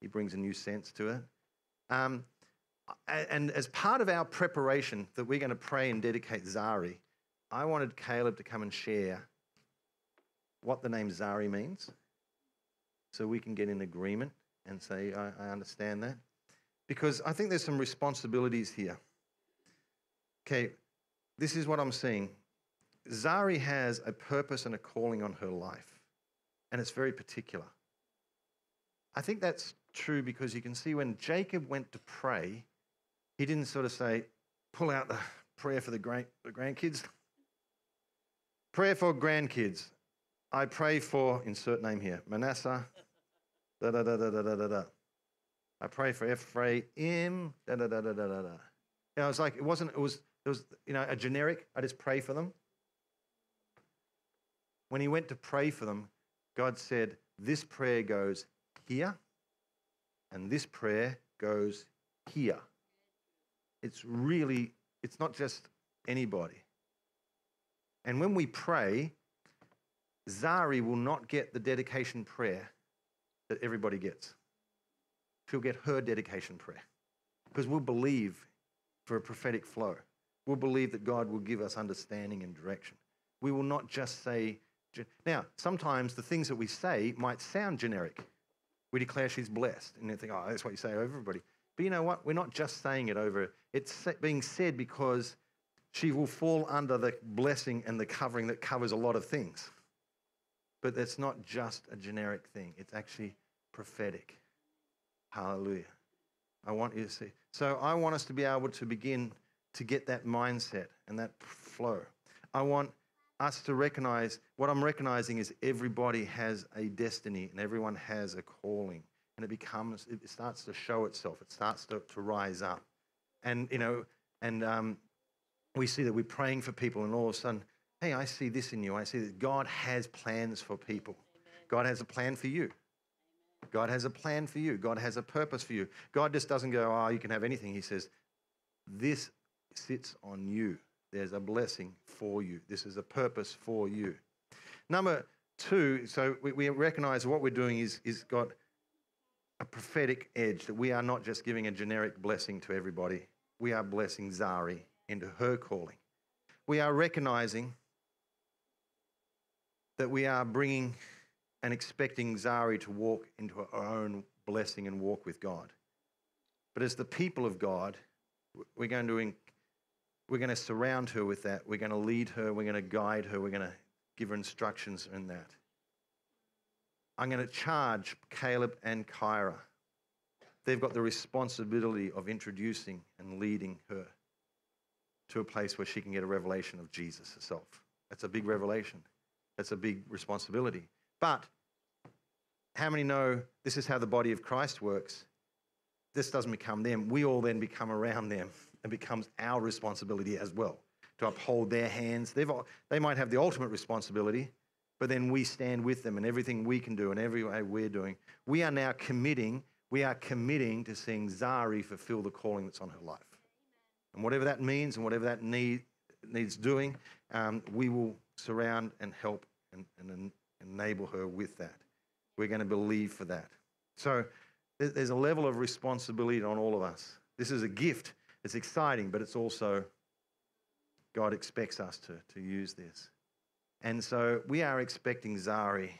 He brings a new sense to it. Um, and as part of our preparation that we're going to pray and dedicate Zari, I wanted Caleb to come and share what the name Zari means so we can get in agreement and say, I, I understand that because I think there's some responsibilities here. Okay, this is what I'm seeing. Zari has a purpose and a calling on her life, and it's very particular. I think that's true because you can see when Jacob went to pray, he didn't sort of say, pull out the prayer for the, grand, the grandkids. [laughs] Prayer for grandkids. I pray for, insert name here, Manasseh, da da da da da da da. I pray for Ephraim, da da da da da da. You know, it's like it wasn't. It was. It was. You know, a generic. I just pray for them. When he went to pray for them, God said, "This prayer goes here, and this prayer goes here." It's really. It's not just anybody. And when we pray, Zari will not get the dedication prayer that everybody gets she'll get her dedication prayer. Because we'll believe for a prophetic flow. We'll believe that God will give us understanding and direction. We will not just say, now, sometimes the things that we say might sound generic. We declare she's blessed, and you think, oh, that's what you say over everybody. But you know what? We're not just saying it over, it's being said because she will fall under the blessing and the covering that covers a lot of things. But that's not just a generic thing, it's actually prophetic. Hallelujah. I want you to see. So I want us to be able to begin to get that mindset and that flow. I want us to recognize what I'm recognizing is everybody has a destiny and everyone has a calling. And it becomes, it starts to show itself, it starts to, to rise up. And, you know, and um, we see that we're praying for people, and all of a sudden, hey, I see this in you. I see that God has plans for people. God has a plan for you. God has a plan for you. God has a purpose for you. God just doesn't go, oh, you can have anything. He says, this sits on you. There's a blessing for you. This is a purpose for you. Number two, so we, we recognize what we're doing is, is got a prophetic edge that we are not just giving a generic blessing to everybody. We are blessing Zari into her calling. We are recognizing that we are bringing and expecting Zari to walk into her own blessing and walk with God. But as the people of God, we're going to we're going to surround her with that. We're going to lead her. We're going to guide her. We're going to give her instructions in that. I'm going to charge Caleb and Kyra. They've got the responsibility of introducing and leading her to a place where she can get a revelation of Jesus herself. That's a big revelation. That's a big responsibility. But how many know this is how the body of Christ works? This doesn't become them. We all then become around them and becomes our responsibility as well to uphold their hands. They've, they might have the ultimate responsibility, but then we stand with them and everything we can do and every way we're doing. We are now committing, we are committing to seeing Zari fulfill the calling that's on her life. And whatever that means and whatever that need, needs doing, um, we will surround and help and, and enable her with that. We're going to believe for that. So there's a level of responsibility on all of us. This is a gift. It's exciting, but it's also God expects us to, to use this. And so we are expecting Zari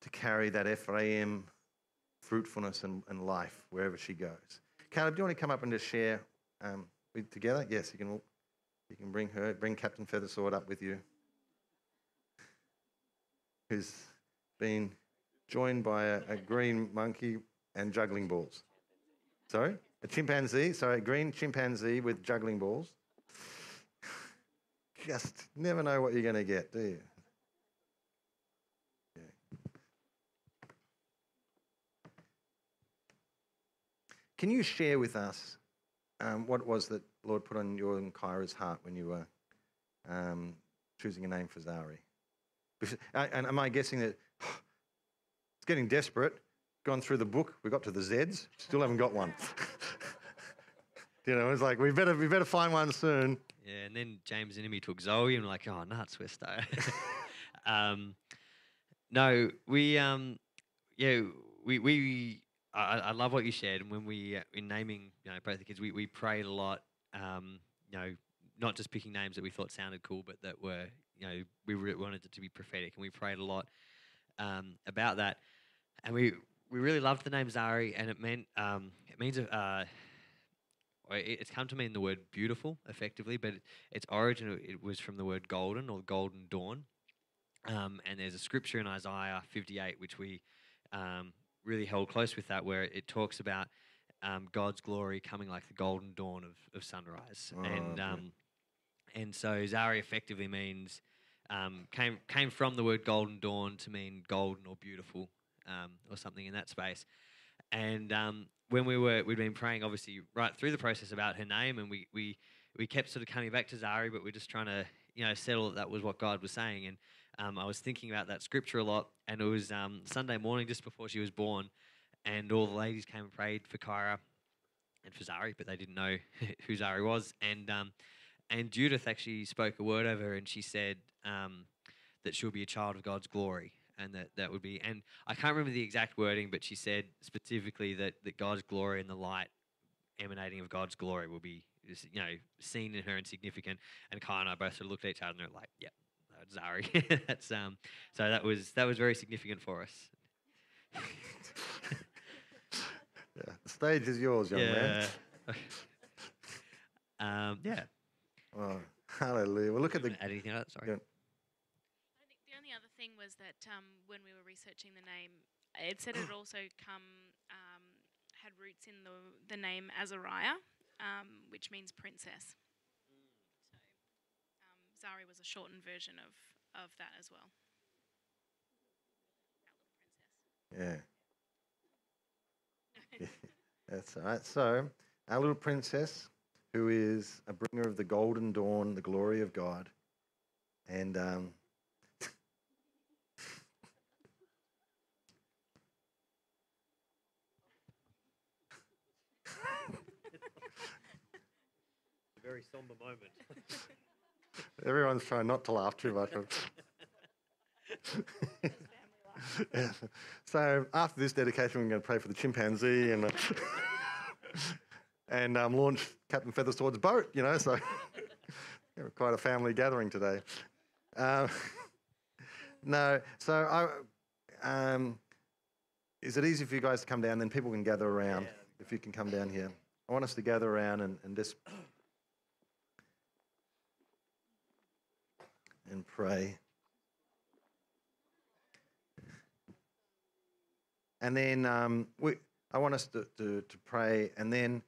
to carry that Ephraim fruitfulness and, and life wherever she goes. Caleb, do you want to come up and just share um, together? Yes, you can. You can bring her, bring Captain Feathersword up with you, who's been joined by a, a green monkey and juggling balls. Sorry, a chimpanzee. Sorry, a green chimpanzee with juggling balls [laughs] just never know what you're going to get, do you? Can you share with us um, what it was that Lord put on your and Kyra's heart when you were um, choosing a name for Zari? And am I guessing that getting desperate? Gone through the book, we got to the Z's, still haven't got one. [laughs] you know, it's like we better we better find one soon. Yeah, and then James Enemy took Zoe, and like, oh nuts, we're stoked. [laughs] um, no, we um, yeah, we we I, I love what you shared, and when we uh, in naming you know both the kids, we we prayed a lot. Um, you know, not just picking names that we thought sounded cool, but that were you know we re- wanted it to be prophetic, and we prayed a lot um, about that, and we we really loved the name Zari, and it meant um, it means uh, it's come to mean the word beautiful, effectively, but its origin it was from the word golden or golden dawn. Um, and there's a scripture in Isaiah 58 which we um, really held close with that, where it talks about um, God's glory coming like the golden dawn of, of sunrise, oh, and um, and so Zari effectively means um, came came from the word golden dawn to mean golden or beautiful um, or something in that space, and when we were we'd been praying obviously right through the process about her name and we we we kept sort of coming back to Zari but we're just trying to you know settle that that was what God was saying. And um, I was thinking about that scripture a lot and it was um, Sunday morning just before she was born and all the ladies came and prayed for Kyra and for Zari but they didn't know [laughs] who Zari was. And um, and Judith actually spoke a word over her and she said um, that she'll be a child of God's glory and that that would be and I can't remember the exact wording, but she said specifically that that God's glory and the light emanating of God's glory will be you know seen in her and significant. And Kai and I both sort of looked at each other and they're like, "Yep, yeah, Zari." [laughs] That's um. So that was that was very significant for us. [laughs] yeah, the stage is yours, young yeah. man. [laughs] um. Yeah. Oh, hallelujah! Well, look at the. Add anything else? Sorry. Yeah. Thing was that um, when we were researching the name, it said it [coughs] also come um, had roots in the the name Azariah, um, which means princess. So um, Zari was a shortened version of of that as well. Princess. Yeah. [laughs] That's all right. So, our little princess, who is a bringer of the golden dawn, the glory of God, and um, A very somber moment. [laughs] everyone's trying not to laugh too much. Yeah. [laughs] [laughs] So after this dedication, we're going to pray for the chimpanzee and uh, and um, launch Captain Feathersword's boat. You know, so quite a family gathering today. Um, no, so I, um, is it easy for you guys to come down? Then people can gather around. Yeah. If you can come down here, I want us to gather around and, and just and pray. And then um, we, I want us to, to, to pray. And then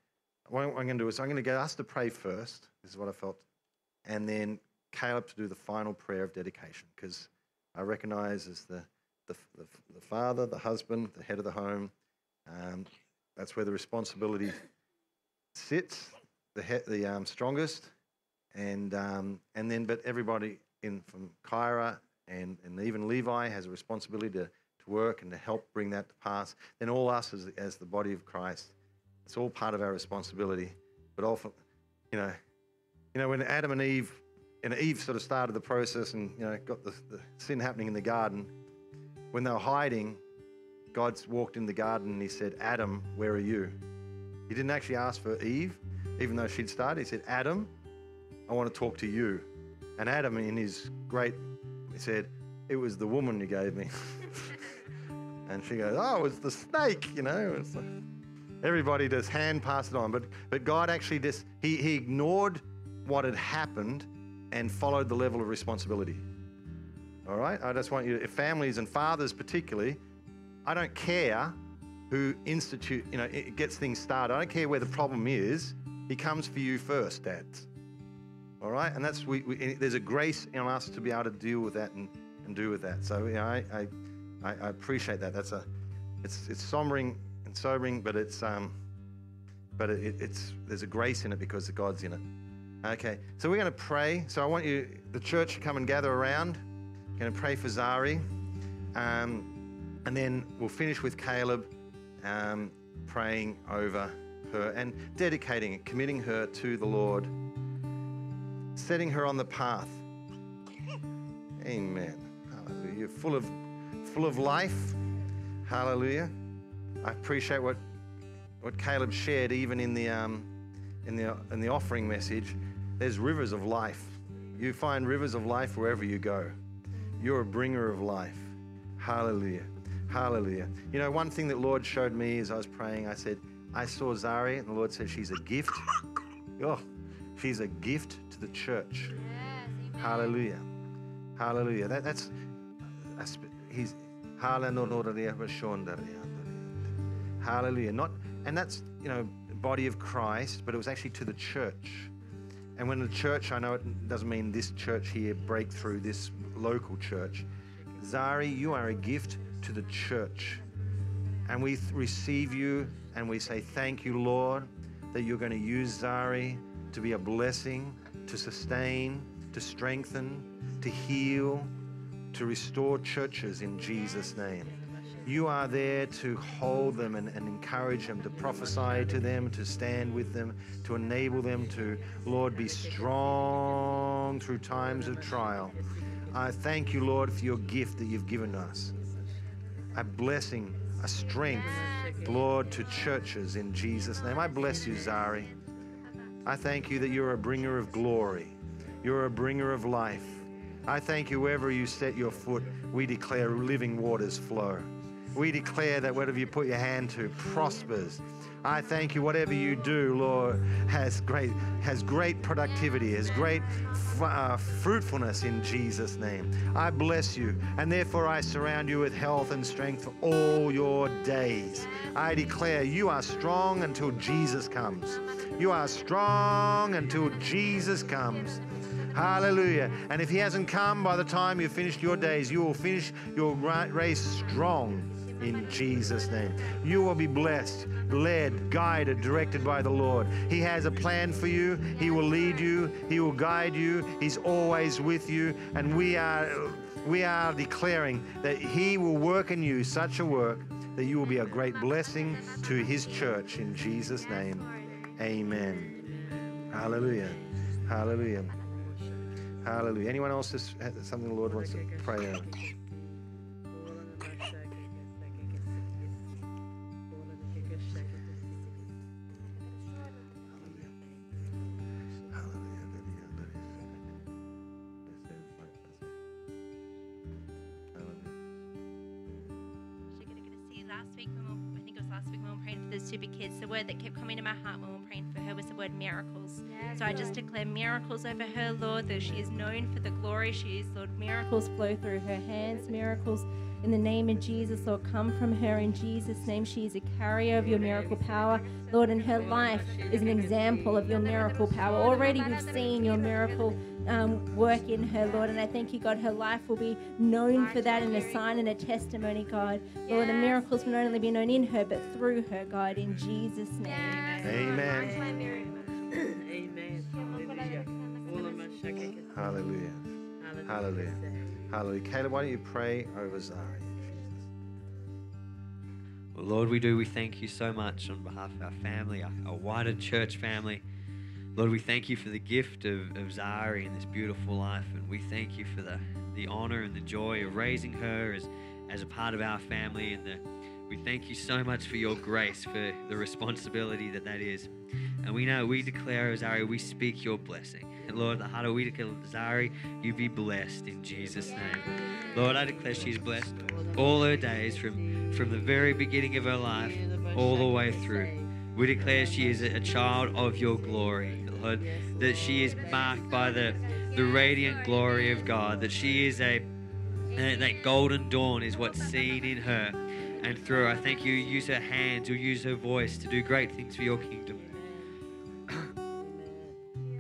what I'm going to do is I'm going to get us to pray first. This is what I felt. And then Caleb to do the final prayer of dedication because I recognize as the, the, the, the father, the husband, the head of the home, um, that's where the responsibility sits, the, he, the um, strongest. And, um, and then, but everybody in from Kyra and, and even Levi has a responsibility to, to work and to help bring that to pass. Then all us as, as the body of Christ, it's all part of our responsibility. But often, you know, you know, when Adam and Eve, and Eve sort of started the process and, you know, got the, the sin happening in the garden, when they were hiding, God's walked in the garden and he said, Adam, where are you? He didn't actually ask for Eve, even though she'd started. He said, Adam, I want to talk to you. And Adam, in his great, he said, It was the woman you gave me. [laughs] and she goes, Oh, it was the snake, you know. It's like, everybody just hand passed it on. But, but God actually just, he, he ignored what had happened and followed the level of responsibility. All right? I just want you, if families and fathers particularly, I don't care who institute, you know, it gets things started. I don't care where the problem is. He comes for you first, dads. All right, and that's we, we. There's a grace in us to be able to deal with that and, and do with that. So know, I, I I appreciate that. That's a it's it's sombering and sobering, but it's um but it, it's there's a grace in it because the God's in it. Okay, so we're going to pray. So I want you, the church, to come and gather around. Going to pray for Zari, um, and then we'll finish with Caleb um, praying over her and dedicating it, committing her to the Lord, setting her on the path. Amen. Hallelujah. Full of, full of life. Hallelujah. I appreciate what, what Caleb shared, even in the, um, in the, in the offering message. There's rivers of life. You find rivers of life wherever you go. You're a bringer of life. Hallelujah. Hallelujah. You know, one thing that Lord showed me as I was praying, I said, I saw Zari, and the Lord said she's a gift. Oh, she's a gift to the church. Hallelujah. Hallelujah. That, that's, that's he's hallelujah. Hallelujah. Not and that's you know body of Christ, but it was actually to the church. And when the church, I know it doesn't mean this church here, breakthrough, this local church. Zari, you are a gift to the church. And we th- receive you and we say, Thank you, Lord, that you're going to use Zari to be a blessing, to sustain, to strengthen, to heal, to restore churches in Jesus' name. You are there to hold them and, and, encourage them, to prophesy to them, to stand with them, to enable them to, Lord, be strong through times of trial. I thank you, Lord, for your gift that you've given us. A blessing, a strength, Lord, to churches in Jesus' name. I bless you, Zari. I thank you that you're a bringer of glory. You're a bringer of life. I thank you wherever you set your foot, we declare living waters flow. We declare that whatever you put your hand to prospers. I thank you. Whatever you do, Lord, has great has great productivity, has great f- uh, fruitfulness in Jesus' name. I bless you, and therefore I surround you with health and strength for all your days. I declare you are strong until Jesus comes. You are strong until Jesus comes. Hallelujah. And if he hasn't come by the time you've finished your days, you will finish your race strong in Jesus' name. You will be blessed, led, guided, directed by the Lord. He has a plan for you. He will lead you. He will guide you. He's always with you. And we are we are declaring that he will work in you such a work that you will be a great blessing to his church in Jesus' name. Amen. Hallelujah. Hallelujah. Hallelujah. Anyone else has something the Lord wants to pray over? Super kids. The word that kept coming to my heart when we were praying for her was the word miracles. So I just declare miracles over her, Lord, that she is known for the glory she is, Lord. Miracles flow through her hands, miracles in the name of Jesus, Lord, come from her in Jesus' name. She is a carrier of your miracle power, Lord, and her life is an example of your miracle power. Already we've seen your miracle um, work in her, Lord, and I thank you, God, her life will be known for that and a sign and a testimony, God. Lord, the miracles will not only be known in her, but through her, God, in Jesus' name. Amen. Amen. Hallelujah. Hallelujah. Hallelujah. Hallelujah. Caleb, why don't you pray over Zari? Lord, we do. We thank you so much on behalf of our family, our, our wider church family. Lord, we thank you for the gift of, of Zari and this beautiful life. And we thank you for the, the honor and the joy of raising her as, as a part of our family. And the, we thank you so much for your grace, for the responsibility that that is. And we know, we declare, Zari, we speak your blessing. And Lord, how do we declare, Zari, you be blessed in Jesus' name. Lord, I declare she's blessed all her days from, from the very beginning of her life all the way through. We declare she is a child of your glory, Lord, that she is marked by the, the radiant glory of God, that she is a, that that golden dawn is what's seen in her and through her. I thank you, use her hands, you'll use her voice to do great things for your kingdom.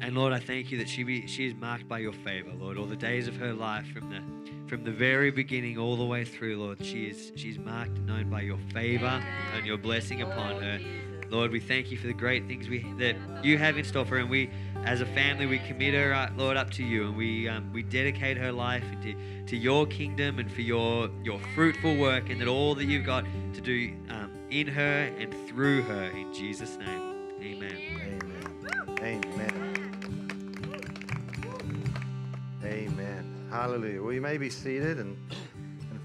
And Lord, I thank you that she be she is marked by your favor, Lord. All the days of her life, from the from the very beginning all the way through, Lord, she is she's marked and known by your favor and your blessing upon her. Lord, we thank you for the great things we that you have in store for her, and we, as a family, we commit her, uh, Lord, up to you, and we um, we dedicate her life into to your kingdom and for your your fruitful work, and that all that you've got to do um, in her and through her, in Jesus' name, Amen. Amen. Amen. Amen. Hallelujah. Well, you may be seated and. and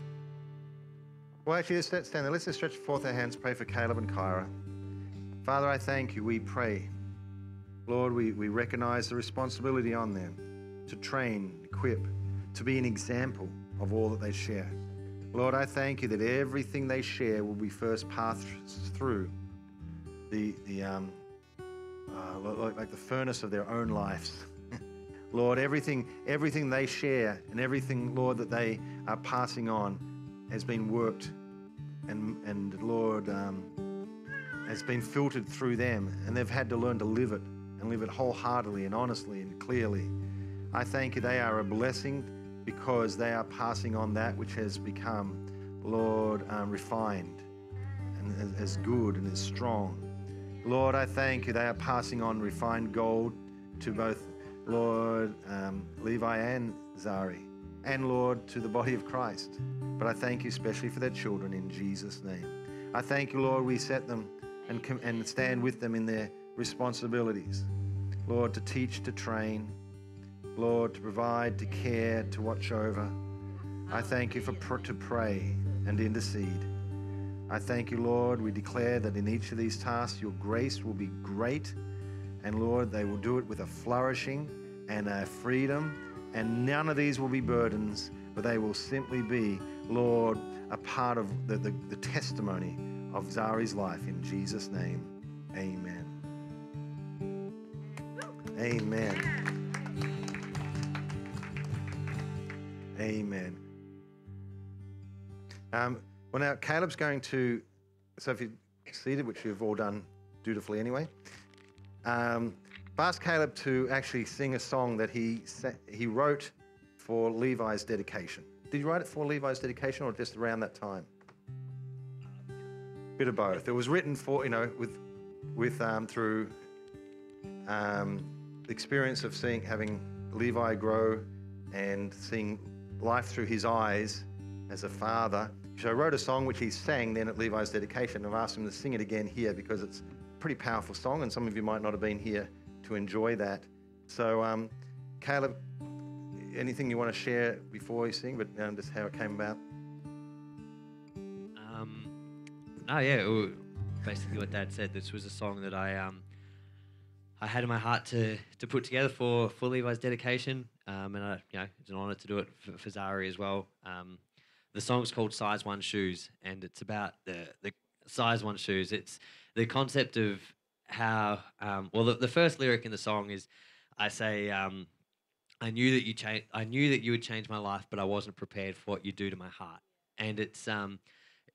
well, actually, let's stand stand there. Let's just stretch forth our hands, pray for Caleb and Kyra. Father, I thank you. We pray. Lord, we, we recognize the responsibility on them to train, equip, to be an example of all that they share. Lord, I thank you that everything they share will be first passed through the, the um, uh, like, the furnace of their own lives. [laughs] Lord, everything, everything they share and everything, Lord, that they are passing on has been worked and, and Lord, um, has been filtered through them, and they've had to learn to live it and live it wholeheartedly and honestly and clearly. I thank you they are a blessing because they are passing on that which has become, Lord, um, refined and as- good and as strong. Lord, I thank you they are passing on refined gold to both, Lord, um, Levi and Zari, and Lord, to the body of Christ. But I thank you especially for their children in Jesus' name. I thank you, Lord, we set them and, com- and stand with them in their responsibilities. Lord, to teach, to train, Lord, to provide, to care, to watch over. I thank you for pr- to pray and intercede. I thank you, Lord. We declare that in each of these tasks, your grace will be great. And Lord, they will do it with a flourishing and a freedom. And none of these will be burdens. but they will simply be, Lord, a part of the, the, the testimony of Zari's life. In Jesus' name, amen. Amen. Amen. Um, well, now Caleb's going to, so if you're seated, which you've all done dutifully anyway, um, ask Caleb to actually sing a song that he he wrote for Levi's dedication. Did you write it for Levi's dedication, or just around that time? Bit of both. It was written for you know with with um, through um, experience of seeing having Levi grow and seeing life through his eyes as a father. So I wrote a song which he sang then at Levi's dedication. I've asked him to sing it again here because it's a pretty powerful song, and some of you might not have been here to enjoy that. So, um, Caleb, anything you want to share before you sing, but um, just how it came about? Um, oh yeah, basically what Dad said. This was a song that I um, I had in my heart to to put together for for Levi's dedication, um, and I, you know, it's an honour to do it for, for Zari as well. Um, the song's called "Size One Shoes," and it's about the the size one shoes. It's the concept of how um, well the, the first lyric in the song is I say um, I knew that you change I knew that you would change my life, but I wasn't prepared for what you do to my heart. And it's um,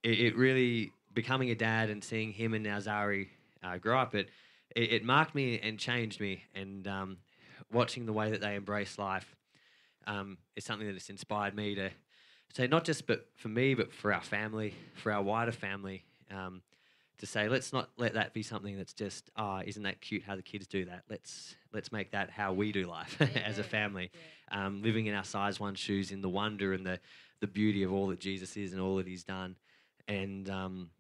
it, it really becoming a dad and seeing him and now Zari uh, grow up. It, it it marked me and changed me. And um, watching the way that they embrace life um, is something that has inspired me to say not just but for me, but for our family, for our wider family. Um, to say let's not let that be something that's just ah isn't that cute how the kids do that let's let's make that how we do life [laughs] as a family um, living in our size one shoes in the wonder and the the beauty of all that jesus is and all that he's done and um,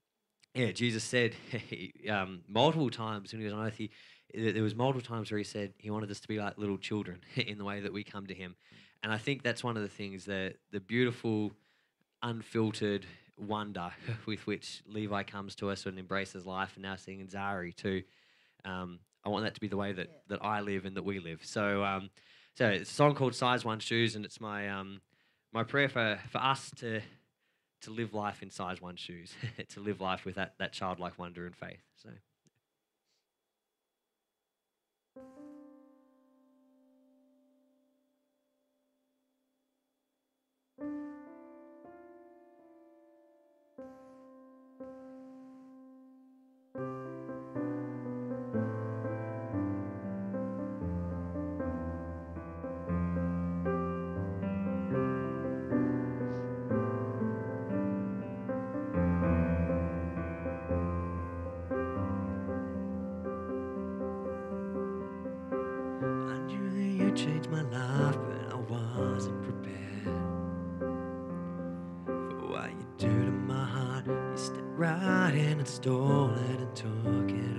yeah jesus said [laughs] he, um, multiple times when he was on earth he there was multiple times where he said he wanted us to be like little children [laughs] in the way that we come to him and i think that's one of the things that the beautiful unfiltered wonder [laughs] with which Levi comes to us and embraces life, and now seeing in Zari too. Um, I want that to be the way that, that I live and that we live. So, um, so it's a song called "Size One Shoes," and it's my um, my prayer for, for us to to live life in size one shoes, [laughs] to live life with that that childlike wonder and faith. So. You changed my life, but I wasn't prepared for what you do to my heart. You stepped right in and stole it and took it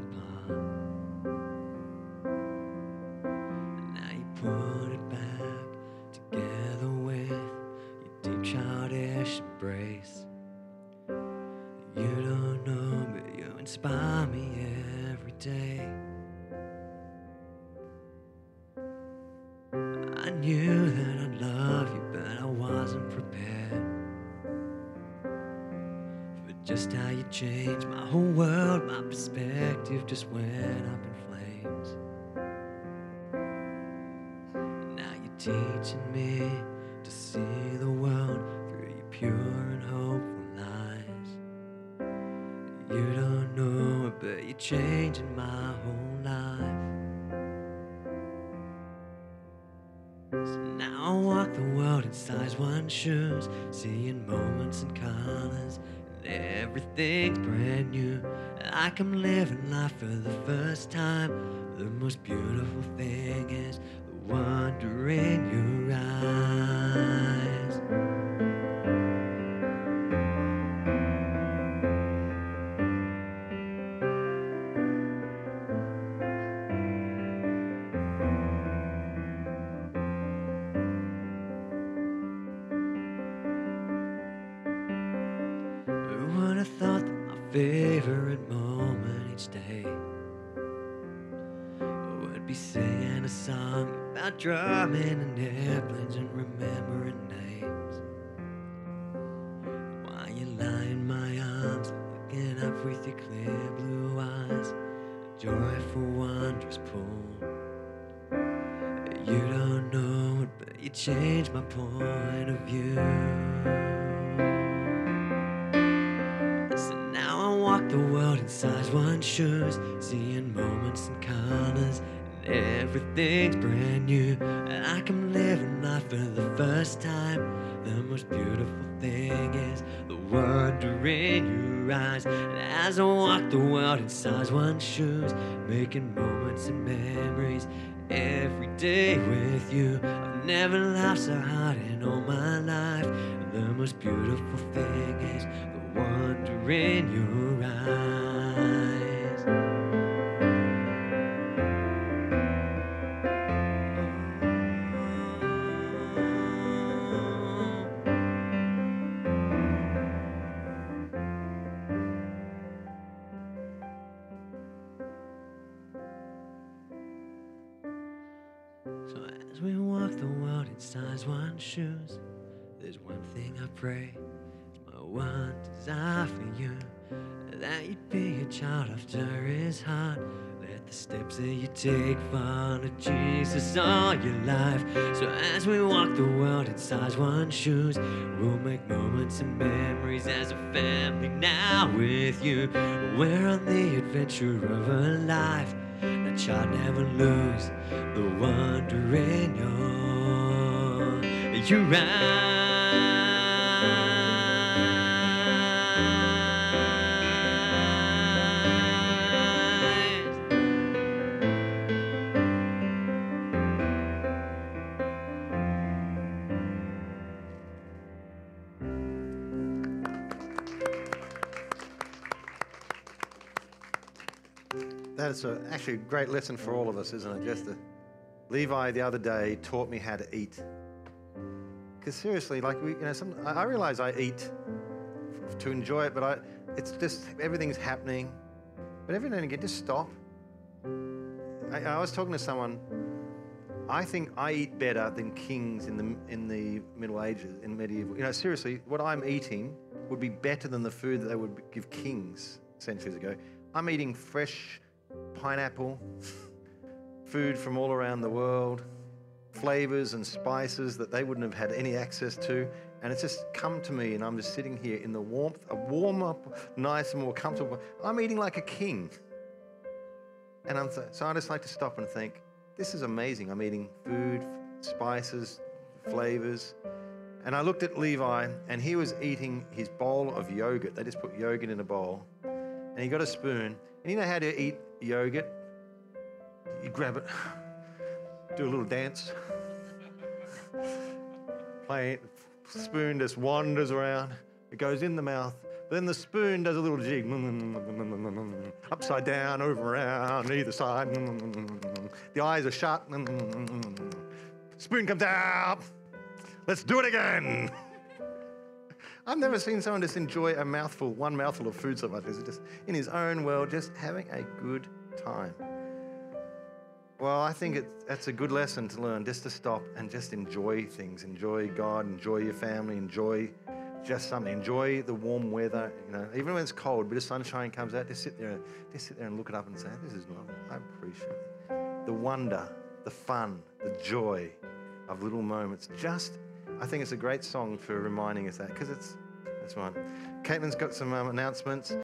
seeing moments and colors, and everything's brand new. Like I'm living life for the first time. The most beautiful thing is joyful, wondrous pull. You don't know it, but you changed my point of view. So now I walk the world in size one shoes, seeing moments and colors, and everything's brand new. And I can live life for the first time. The most beautiful thing is the wonder in your eyes. And as I walk the world in size one shoes, making moments and memories every day with you. I've never laughed so hard in all my life. And the most beautiful thing is the wonder in your eyes. Shoes, there's one thing I pray. My one desire for you. That you'd be a child after his heart. Let the steps that you take follow Jesus all your life. So as we walk the world in size one shoes, we'll make moments and memories as a family now with you. We're on the adventure of a life that shall never lose the wonder in your your eyes. That's a, actually a great lesson for all of us, isn't it? Just to, Levi the other day taught me how to eat. Because seriously, like we, you know, some, I, realize I eat to enjoy it, but I, it's just everything's happening. But every now and again, just stop. I, I was talking to someone. I think I eat better than kings in the in the Middle Ages, in medieval. You know, seriously, what I'm eating would be better than the food that they would give kings centuries ago. I'm eating fresh pineapple, [laughs] food from all around the world, flavors and spices that they wouldn't have had any access to. And it's just come to me, and I'm just sitting here in the warmth, a warm up, nice and more comfortable. I'm eating like a king. And I'm th- so I just like to stop and think, this is amazing. I'm eating food, spices, flavors. And I looked at Levi, and he was eating his bowl of yogurt. They just put yogurt in a bowl. And he got a spoon. And you know how to eat yogurt? You grab it, do a little dance. Spoon just wanders around. It goes in the mouth. Then the spoon does a little jig. Upside down, over around, either side. The eyes are shut. Spoon comes out. Let's do it again. I've never seen someone just enjoy a mouthful, one mouthful of food so much. It's just in his own world, just having a good time. Well, I think it's, that's a good lesson to learn, just to stop and just enjoy things. Enjoy God, enjoy your family, enjoy just something. Enjoy the warm weather. You know, even when it's cold, a bit of sunshine comes out, just sit there, just sit there and look it up and say, "This is lovely. I appreciate it." the wonder, the fun, the joy of little moments. Just, I think it's a great song for reminding us that because it's that's right. Caitlin's got some um, announcements.